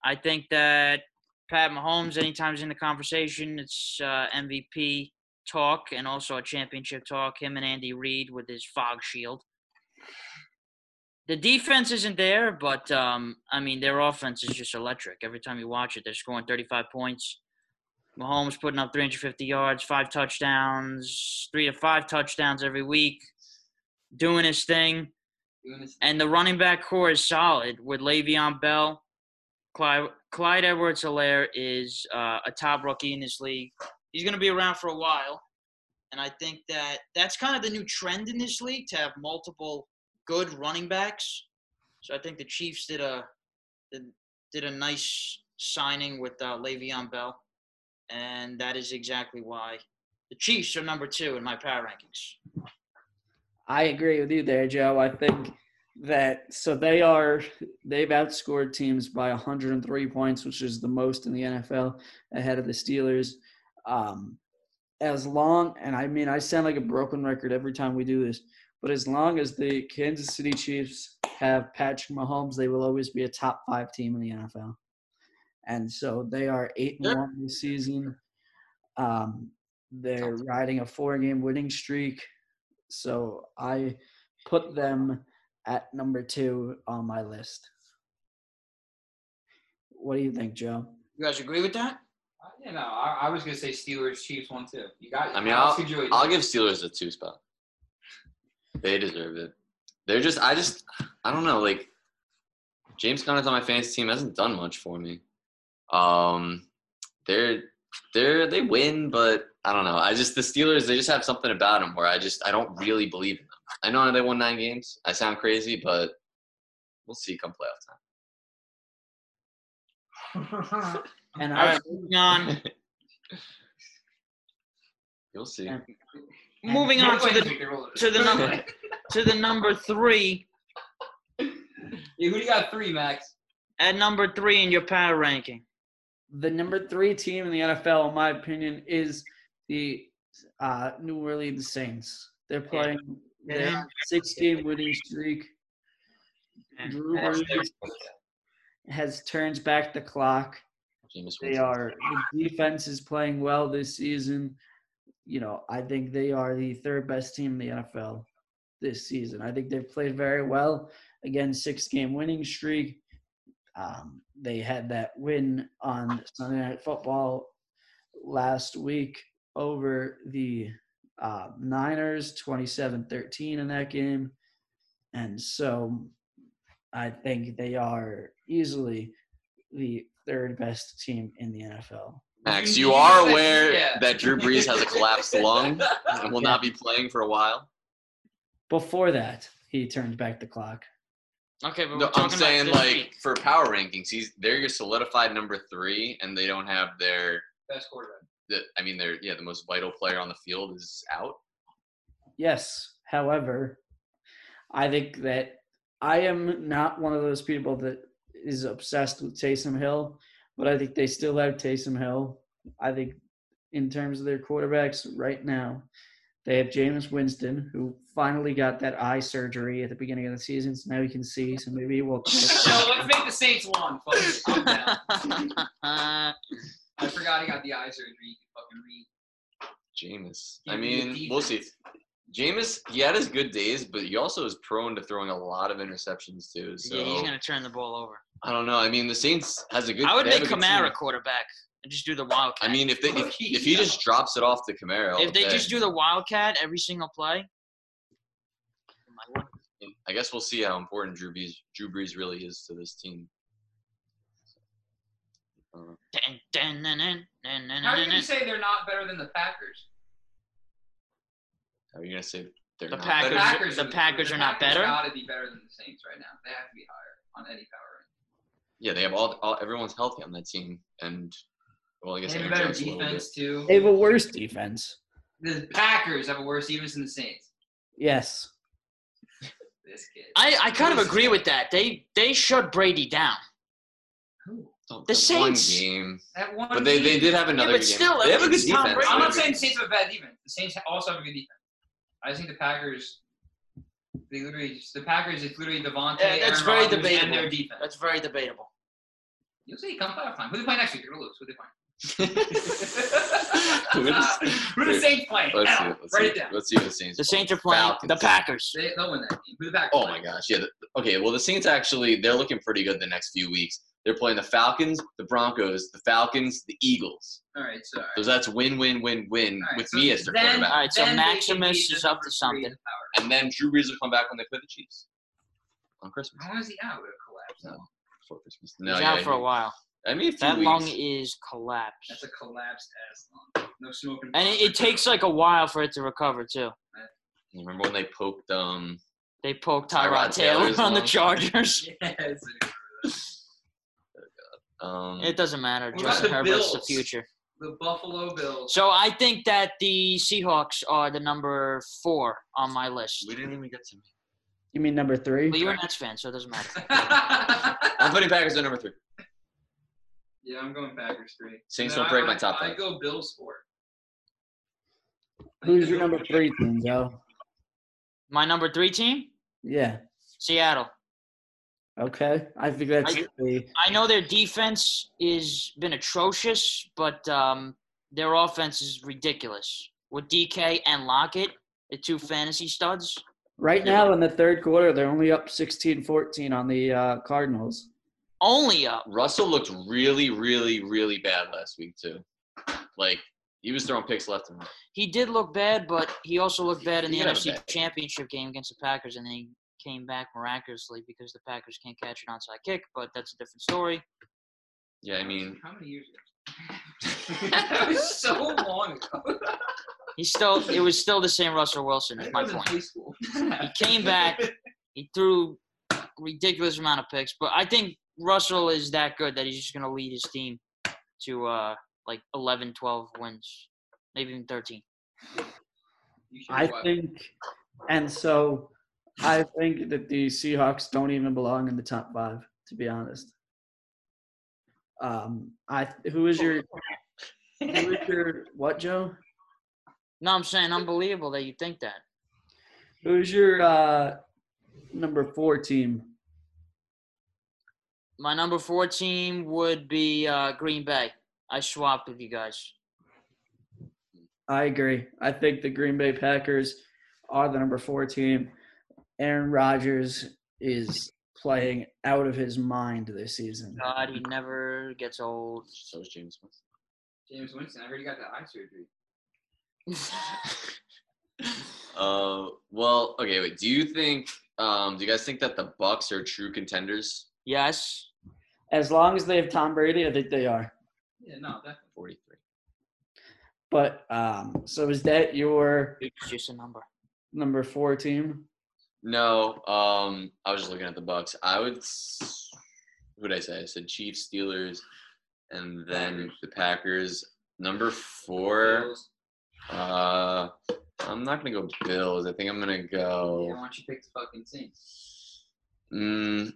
I think that Pat Mahomes, anytime he's in the conversation, it's uh, MVP talk and also a championship talk. Him and Andy Reid with his fog shield. The defense isn't there, but um, I mean their offense is just electric. Every time you watch it, they're scoring 35 points. Mahomes putting up 350 yards, five touchdowns, three to five touchdowns every week, doing his thing. Doing this- And the running back corps is solid with Le'Veon Bell. Clyde, Clyde Edwards Helaire is uh, a top rookie in this league. He's going to be around for a while. And I think that that's kind of the new trend in this league to have multiple good running backs. So I think the Chiefs did a did, did a nice signing with uh, Le'Veon Bell. And that is exactly why the Chiefs are number two in my power rankings. I agree with you there, Joe. I think that so they are they've outscored teams by 103 points, which is the most in the NFL, ahead of the Steelers. Um, as long and I mean I sound like a broken record every time we do this, but as long as the Kansas City Chiefs have Patrick Mahomes, they will always be a top five team in the NFL. And so they are eight and one this season. Um, they're riding a four-game winning streak. So I put them at number two on my list. What do you think, Joe? You guys agree with that? Uh, You know, I, I was gonna say Steelers, Chiefs, one too. You got. I mean, what else I'll, I'll give Steelers a two spot. They deserve it. They're just, I just, I don't know. Like, James Conner's on my fantasy team hasn't done much for me. Um, they're, they're, they win, but I don't know. I just, the Steelers, they just have something about them where I just, I don't really believe in them. I know they won nine games. I sound crazy, but we'll see come playoff time. And All I right, moving on. You'll see. And- Moving on to the this week, they're rolling. to the number to the number three. Yeah, who do you got three, Max? At number three in your power ranking. the number three team in the NFL, in my opinion, is the uh, New Orleans Saints. They're playing Yeah. their six-game winning streak. Drew Brees has turns back the clock. Jameis They are the defense is playing well this season. You know, I think they are the third best team in the NFL this season. I think they've played very well. Again, six game winning streak. Um, they had that win on Sunday Night Football last week over the uh, Niners, 27 13 in that game. And so I think they are easily the third best team in the NFL. Max, You you are aware yeah. that Drew Brees has a collapsed lung and will not be playing for a while. Before that, he turned back the clock. Okay, but No, we're talking I'm saying about like week. for power rankings, he's they're your solidified number three, and they don't have their. Best quarterback. The, I mean, they're yeah, the most vital player on the field is out. Yes. However, I think that I am not one of those people that is obsessed with Taysom Hill, but I think they still have Taysom Hill. I think in terms of their quarterbacks right now, they have Jameis Winston, who finally got that eye surgery at the beginning of the season, so now he can see. So maybe we'll. So let's make the Saints one. Fuck it. I'm down. Uh, I forgot he got the eye surgery. You can fucking read. Jameis. I Give me the mean, we'll see. Defense. Jameis, he had his good days, but he also is prone to throwing a lot of interceptions too. So yeah, he's gonna turn the ball over. I don't know. I mean, the Saints has a good. I would they have make a Kamara quarterback and just do the wildcat. I mean, if they if, Low-key, if he just drops it off to Kamara, if they then just do the wildcat every single play. I guess we'll see how important Drew Brees Drew Brees really is to this team. Uh, Dun, dun, dun, How dun, can you say they're not better than the Packers? How are you gonna say they're The not Packers- The better? Packers, the Packers are not Packers better? Got to be better than the Saints right now. They have to be higher on any power. Yeah, they have all, all everyone's healthy on that team, and well, I guess They have a better Jones a defense too. They have a worse defense. The Packers have a worse defense than the Saints. Yes. This kid. I, I kind of agree with that. They they shut Brady down. Who? Oh, The Saints- one game, That one. but they, they did have another yeah, but good still. They have a good defense. I'm not saying the Saints have a bad defense. The Saints also have a good defense. I just think the Packers. They literally, the Packers is literally Davante, Yeah, that's Aaron very Rodgers, debatable. and their defense. That's very debatable. You'll see. Come playoff time. Who they play next week? They're gonna lose. Who they playing? Who is- Who the Saints playing? Let's see. Let's Write see. it down. Let's see what the Saints. The. Saints are playing the Packers. They, they'll win that game. Who the Packers? Oh playing? my gosh, yeah. the- Okay, well the Saints actually they're looking pretty good the next few weeks. They're playing the Falcons, the Broncos, the Falcons, the Eagles. All right, so. all right. So that's win, win, win, win All right, with so me as their then- quarterback. All right, so then Maximus is up number to something. in the power. And then Drew Brees will come back when they play the Chiefs on Christmas. How is he out? Would have collapsed. No, before Christmas. He's No, out yeah, for a while. I mean, a few That weeks. lung is collapsed. That's a collapsed ass lung. No smoking. And it, it takes like a while for it to recover too. You remember when they poked um They poked Tyrod Tyrod Taylor Taylor's on the lung. Chargers. Yes. Um It doesn't matter. What about Justin the Herbert's the future. The Buffalo Bills. So I think that the Seahawks are the number four on my list. we didn't even get to me. You mean number three? But you're a Nets fan, so it doesn't matter. I'm putting Packers at number three. yeah, I'm going Packers three. Saints And don't then break I- my top I, five. I go Bills four. Who's your number three team, Joe? My number three team, Yeah. Seattle. Okay. I think that's I- the I know their defense is been atrocious, but um, their offense is ridiculous. With DK and Lockett, the two fantasy studs. right now in the third quarter, they're only up 16-14 on the uh, Cardinals. Only up. Russell looked really, really, really bad last week too. Like he was throwing picks left and right. He did look bad, but he also looked bad in the He NFC Championship game against the Packers, and then he came back miraculously because the Packers can't catch an onside kick. But that's a different story. Yeah, I mean, how many years ago? that was so long ago. He's still. It was still the same Russell Wilson. Is my I was in point. He came back. He threw ridiculous amount of picks, but I think Russell is that good that he's just going to lead his team to uh like 11, 12 wins, maybe even 13. I think, and so I think that the Seahawks don't even belong in the top five, to be honest. Um, I who is your who is your what, Joe? No, I'm saying unbelievable that you think that. Who's your uh, number four team? My number four team would be uh, Green Bay. I swapped with you guys. I agree. I think the Green Bay Packers are the number four team. Aaron Rodgers is playing out of his mind this season. God, he never gets old. So is James Smith. Jameis Winston, I heard he got that eye surgery. Uh, well, okay. Wait. Do you think? Um, do you guys think that the Bucks are true contenders? yes. As long as they have Tom Brady, I think they are. Yeah, no, definitely. Forty-three. But um, so is that your It's just a number. number four team? No. Um, I was just looking at the Bucks. I would. Who did I say? I said Chiefs, Steelers, and then the Packers. Number four. Uh, I'm not gonna go Bills. I think I'm gonna Yeah, go. why don't you pick the fucking team? Mm,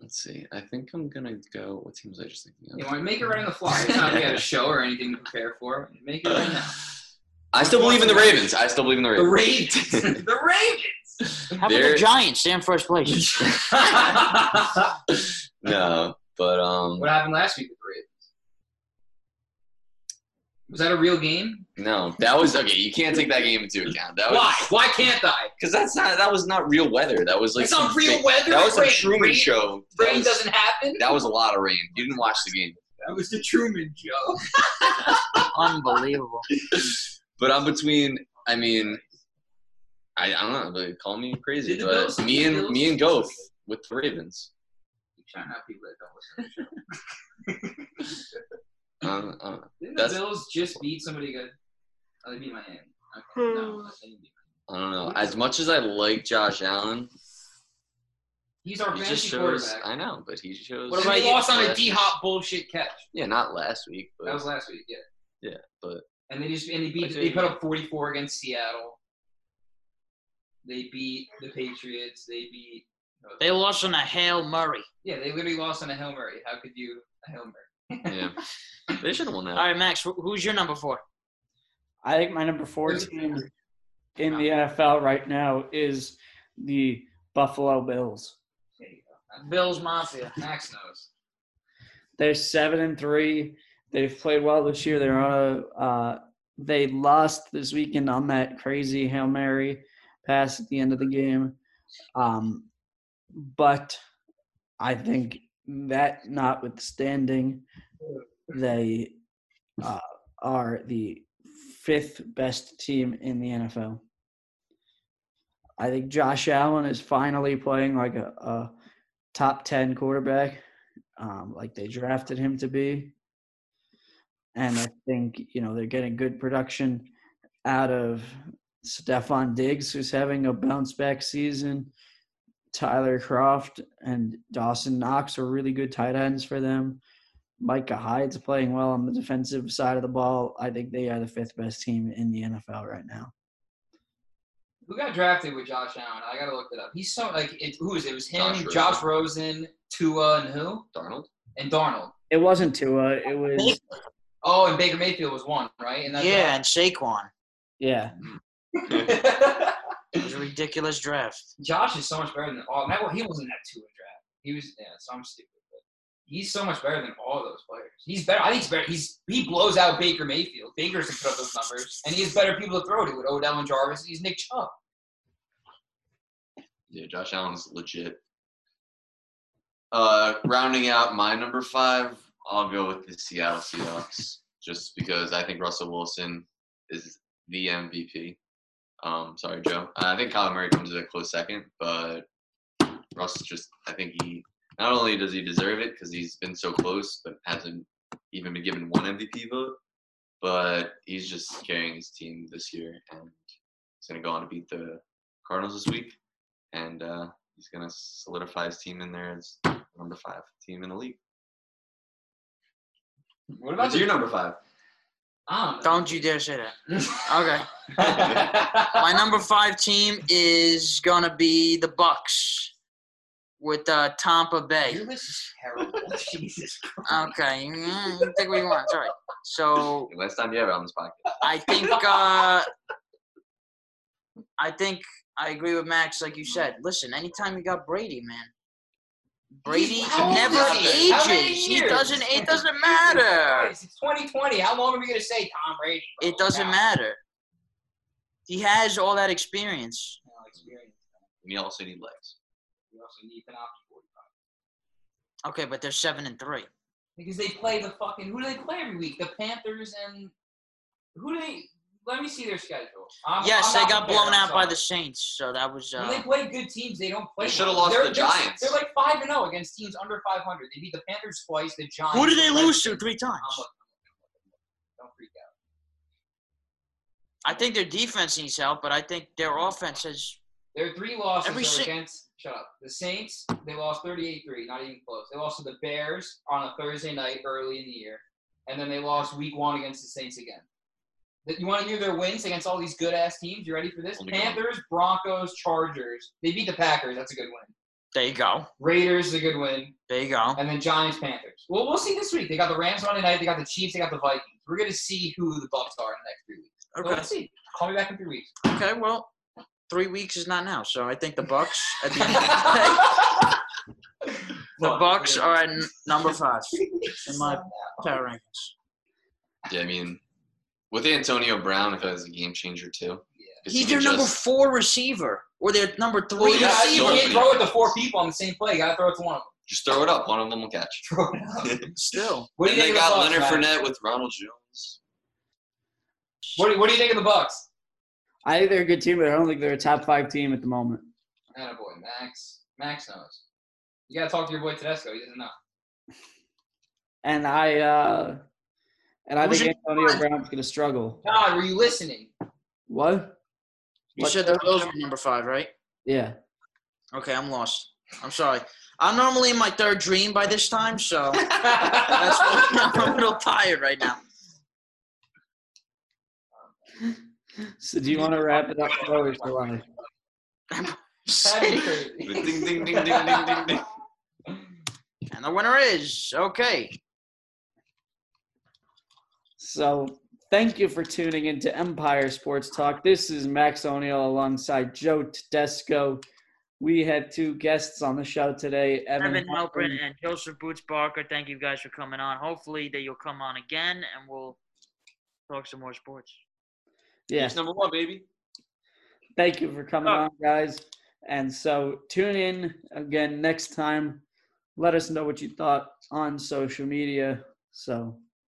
let's see. I think I'm gonna go. What team was I just thinking of? You want to make it right on the fly. It's not like we had a show or anything to prepare for. Make it right now. I still believe in the Ravens. I still believe in the The Ravens. Ravens. the Ravens. How about They're- the Giants? Stay in first place. no, but um, what happened last week with the Ravens? Was that a real game? no, that was okay. You can't take that game into account. That was Why? Why can't I? Because that's not. That was not real weather. That was like it's not some real fake- weather. That was a rain. Truman rain, show. That Rain was, doesn't happen. that was a lot of rain. You didn't watch the game. That was the Truman Show. Unbelievable. But I'm between. I mean, I, I don't know. But call me crazy, Did but Bills- me did the and me and Bills- with the Ravens. You trying to have people that don't listen to the show. Um, I. Didn't That's- the Bills just beat somebody good? Oh, they beat Miami. Okay. No, they beat Miami. I don't know. As much as I like Josh Allen, He's our he just fantasy shows. quarterback. I know, but he shows. What about they you? lost on a D Hop bullshit catch. Yeah, not last week, but That was last week. Yeah. yeah, but And they just and they beat they put up 44 against Seattle. They beat the Patriots. They beat. no, They lost on a Hail Murray. Yeah, they literally lost on a hail mary. How could you a hail mary? yeah, they should have won that. All right, Max, who's your number four? I think my number four team in the NFL right now is the Buffalo Bills. There you go. Bills Mafia. Max knows. They're seven and three. They've played well this year. They're on a. Uh, they lost this weekend on that crazy hail mary pass at the end of the game, um, but I think that notwithstanding, they uh, are the fifth best team in the NFL. I think Josh Allen is finally playing like a, a top 10 quarterback, um, like they drafted him to be. And I think, you know, they're getting good production out of Stefon Diggs, who's having a bounce back season. Tyler Kroft and Dawson Knox are really good tight ends for them. Micah Hyde's playing well on the defensive side of the ball. I think they are the fifth best team in the NFL right now. Who got drafted with Josh Allen? I gotta look it up. He's so like it, who is it? It was him, Josh Josh, Rosen, Tua, and who? Darnold. And Darnold. It wasn't Tua. It was Oh, and Baker Mayfield was one, right? And that's Yeah, and Saquon. yeah. Mm. It was a ridiculous draft. Josh is so much better than all. That he wasn't that Tua draft. He was yeah. So I'm stupid. But he's so much better than all those players. He's better. I think he's better. He's he blows out Baker Mayfield. Baker can put up those numbers, and he has better people to throw to with Odell and Jarvis. He's Nick Chubb. Yeah, Josh Allen's legit. Uh, rounding out my number five, I'll go with the Seattle Seahawks, just because I think Russell Wilson is the MVP. Um, sorry, Joe. I think Kyler Murray comes in a close second, but Russ just, I think he not only does he deserve it because he's been so close, but hasn't even been given one MVP vote, but he's just carrying his team this year, and he's gonna go on to beat the Cardinals this week and uh, he's going to solidify his team in there as number five team in the league. What about What's your number five? Um, Don't you dare say that. Okay. My number five team is gonna be the Bucks with uh, Tampa Bay. Your list is terrible. Jesus Christ. Okay, mm, you take what you want. It's all right. So Last time you ever on this podcast. I think uh, I think I agree with Max. Like you said, listen, anytime you got Brady, man, Brady never he? Ages. He doesn't. It doesn't matter. It's 2020. How long are we gonna say Tom Brady? bro? It doesn't Now. matter. He has all that experience. Now, experience. And you also need legs. You also need Panoply 45. Okay, but they're seven and three. Because they play the fucking. Who do they play every week? The Panthers and. Who do they. Let me see their schedule. I'm, yes, I'm they got prepared, blown out by the Saints, so that was. When Uh, they play good teams, they don't play. They should have lost they're, the they're- Giants. They're like five and zero against teams under 500. They beat the Panthers twice. The Giants. who did they lose to three times? Don't freak out. I think their defense needs help, but I think their offense has. Their three losses Every are si- against. Shut up. The Saints. They lost 38-3. Not even close. They lost to the Bears on a Thursday night early in the year, and then they lost Week One against the Saints again. Th- You want to hear their wins against all these good ass teams? You ready for this? Only one. Panthers, Broncos, Chargers. They beat the Packers. That's a good win. There you go. Raiders is a good win, There you go. and then Giants, Panthers. Well, we'll see this week. They got the Rams Monday night. They got the Chiefs. They got the Vikings. We're gonna see who the Bucks are in the next three weeks. So Okay. let's see. Call me back in three weeks. Okay. Well, three weeks is not now, so I think the Bucks at the end of the day, the Bucks are at number five in my power rankings. Yeah, I mean, with Antonio Brown, if it was a game changer too. Yeah. He's their can number just- four receiver, or their number Well, three you, gotta, you receiver. can't throw it to four people on the same play. You gotta throw it to one of them. Just throw it up. One of them will catch. Throw it out. Still, What do and you they think of got the Leonard Matt? Fournette with Ronald Jones. What do, you, what do you think of the Bucks? I think they're a good team, but I don't think they're a top five team at the moment. boy, Max. Max knows. You gotta talk to your boy Tedesco. He doesn't know. And I uh and I Who's think your Antonio Brown's gonna struggle. Todd, were you listening? What? you What- said the Bills were number five, right? Yeah. Okay, I'm lost. I'm sorry. I'm normally in my third dream by this time, so that's why I'm a little tired right now. So do you want to wrap it up bro, or shall I? That'd ding ding ding ding ding ding ding. And the winner is okay. So thank you for tuning into Empire Sports Talk. This is Max O'Neill alongside Joe Tedesco. We had two guests on the show today, Evan, Evan Halperin. Halperin and Joseph Boots Barker. Thank you guys for coming on. Hopefully that you'll come on again and we'll talk some more sports. Yeah, He's number one, baby. thank you for coming Oh. on, guys. And so tune in again next time. Let us know what you thought on social media. So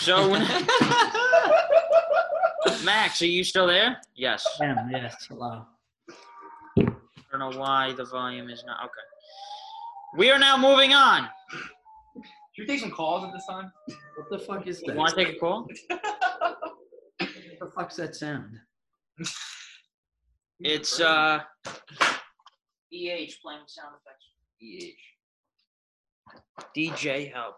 So Max, are you still there? Yes. Damn, yes, hello. I don't know why the volume is not okay. We are now moving on. Should we take some calls at this time? What the fuck is this? You want to take a call? What the fuck's that sound? It's uh EH playing sound effects. EH. DJ help.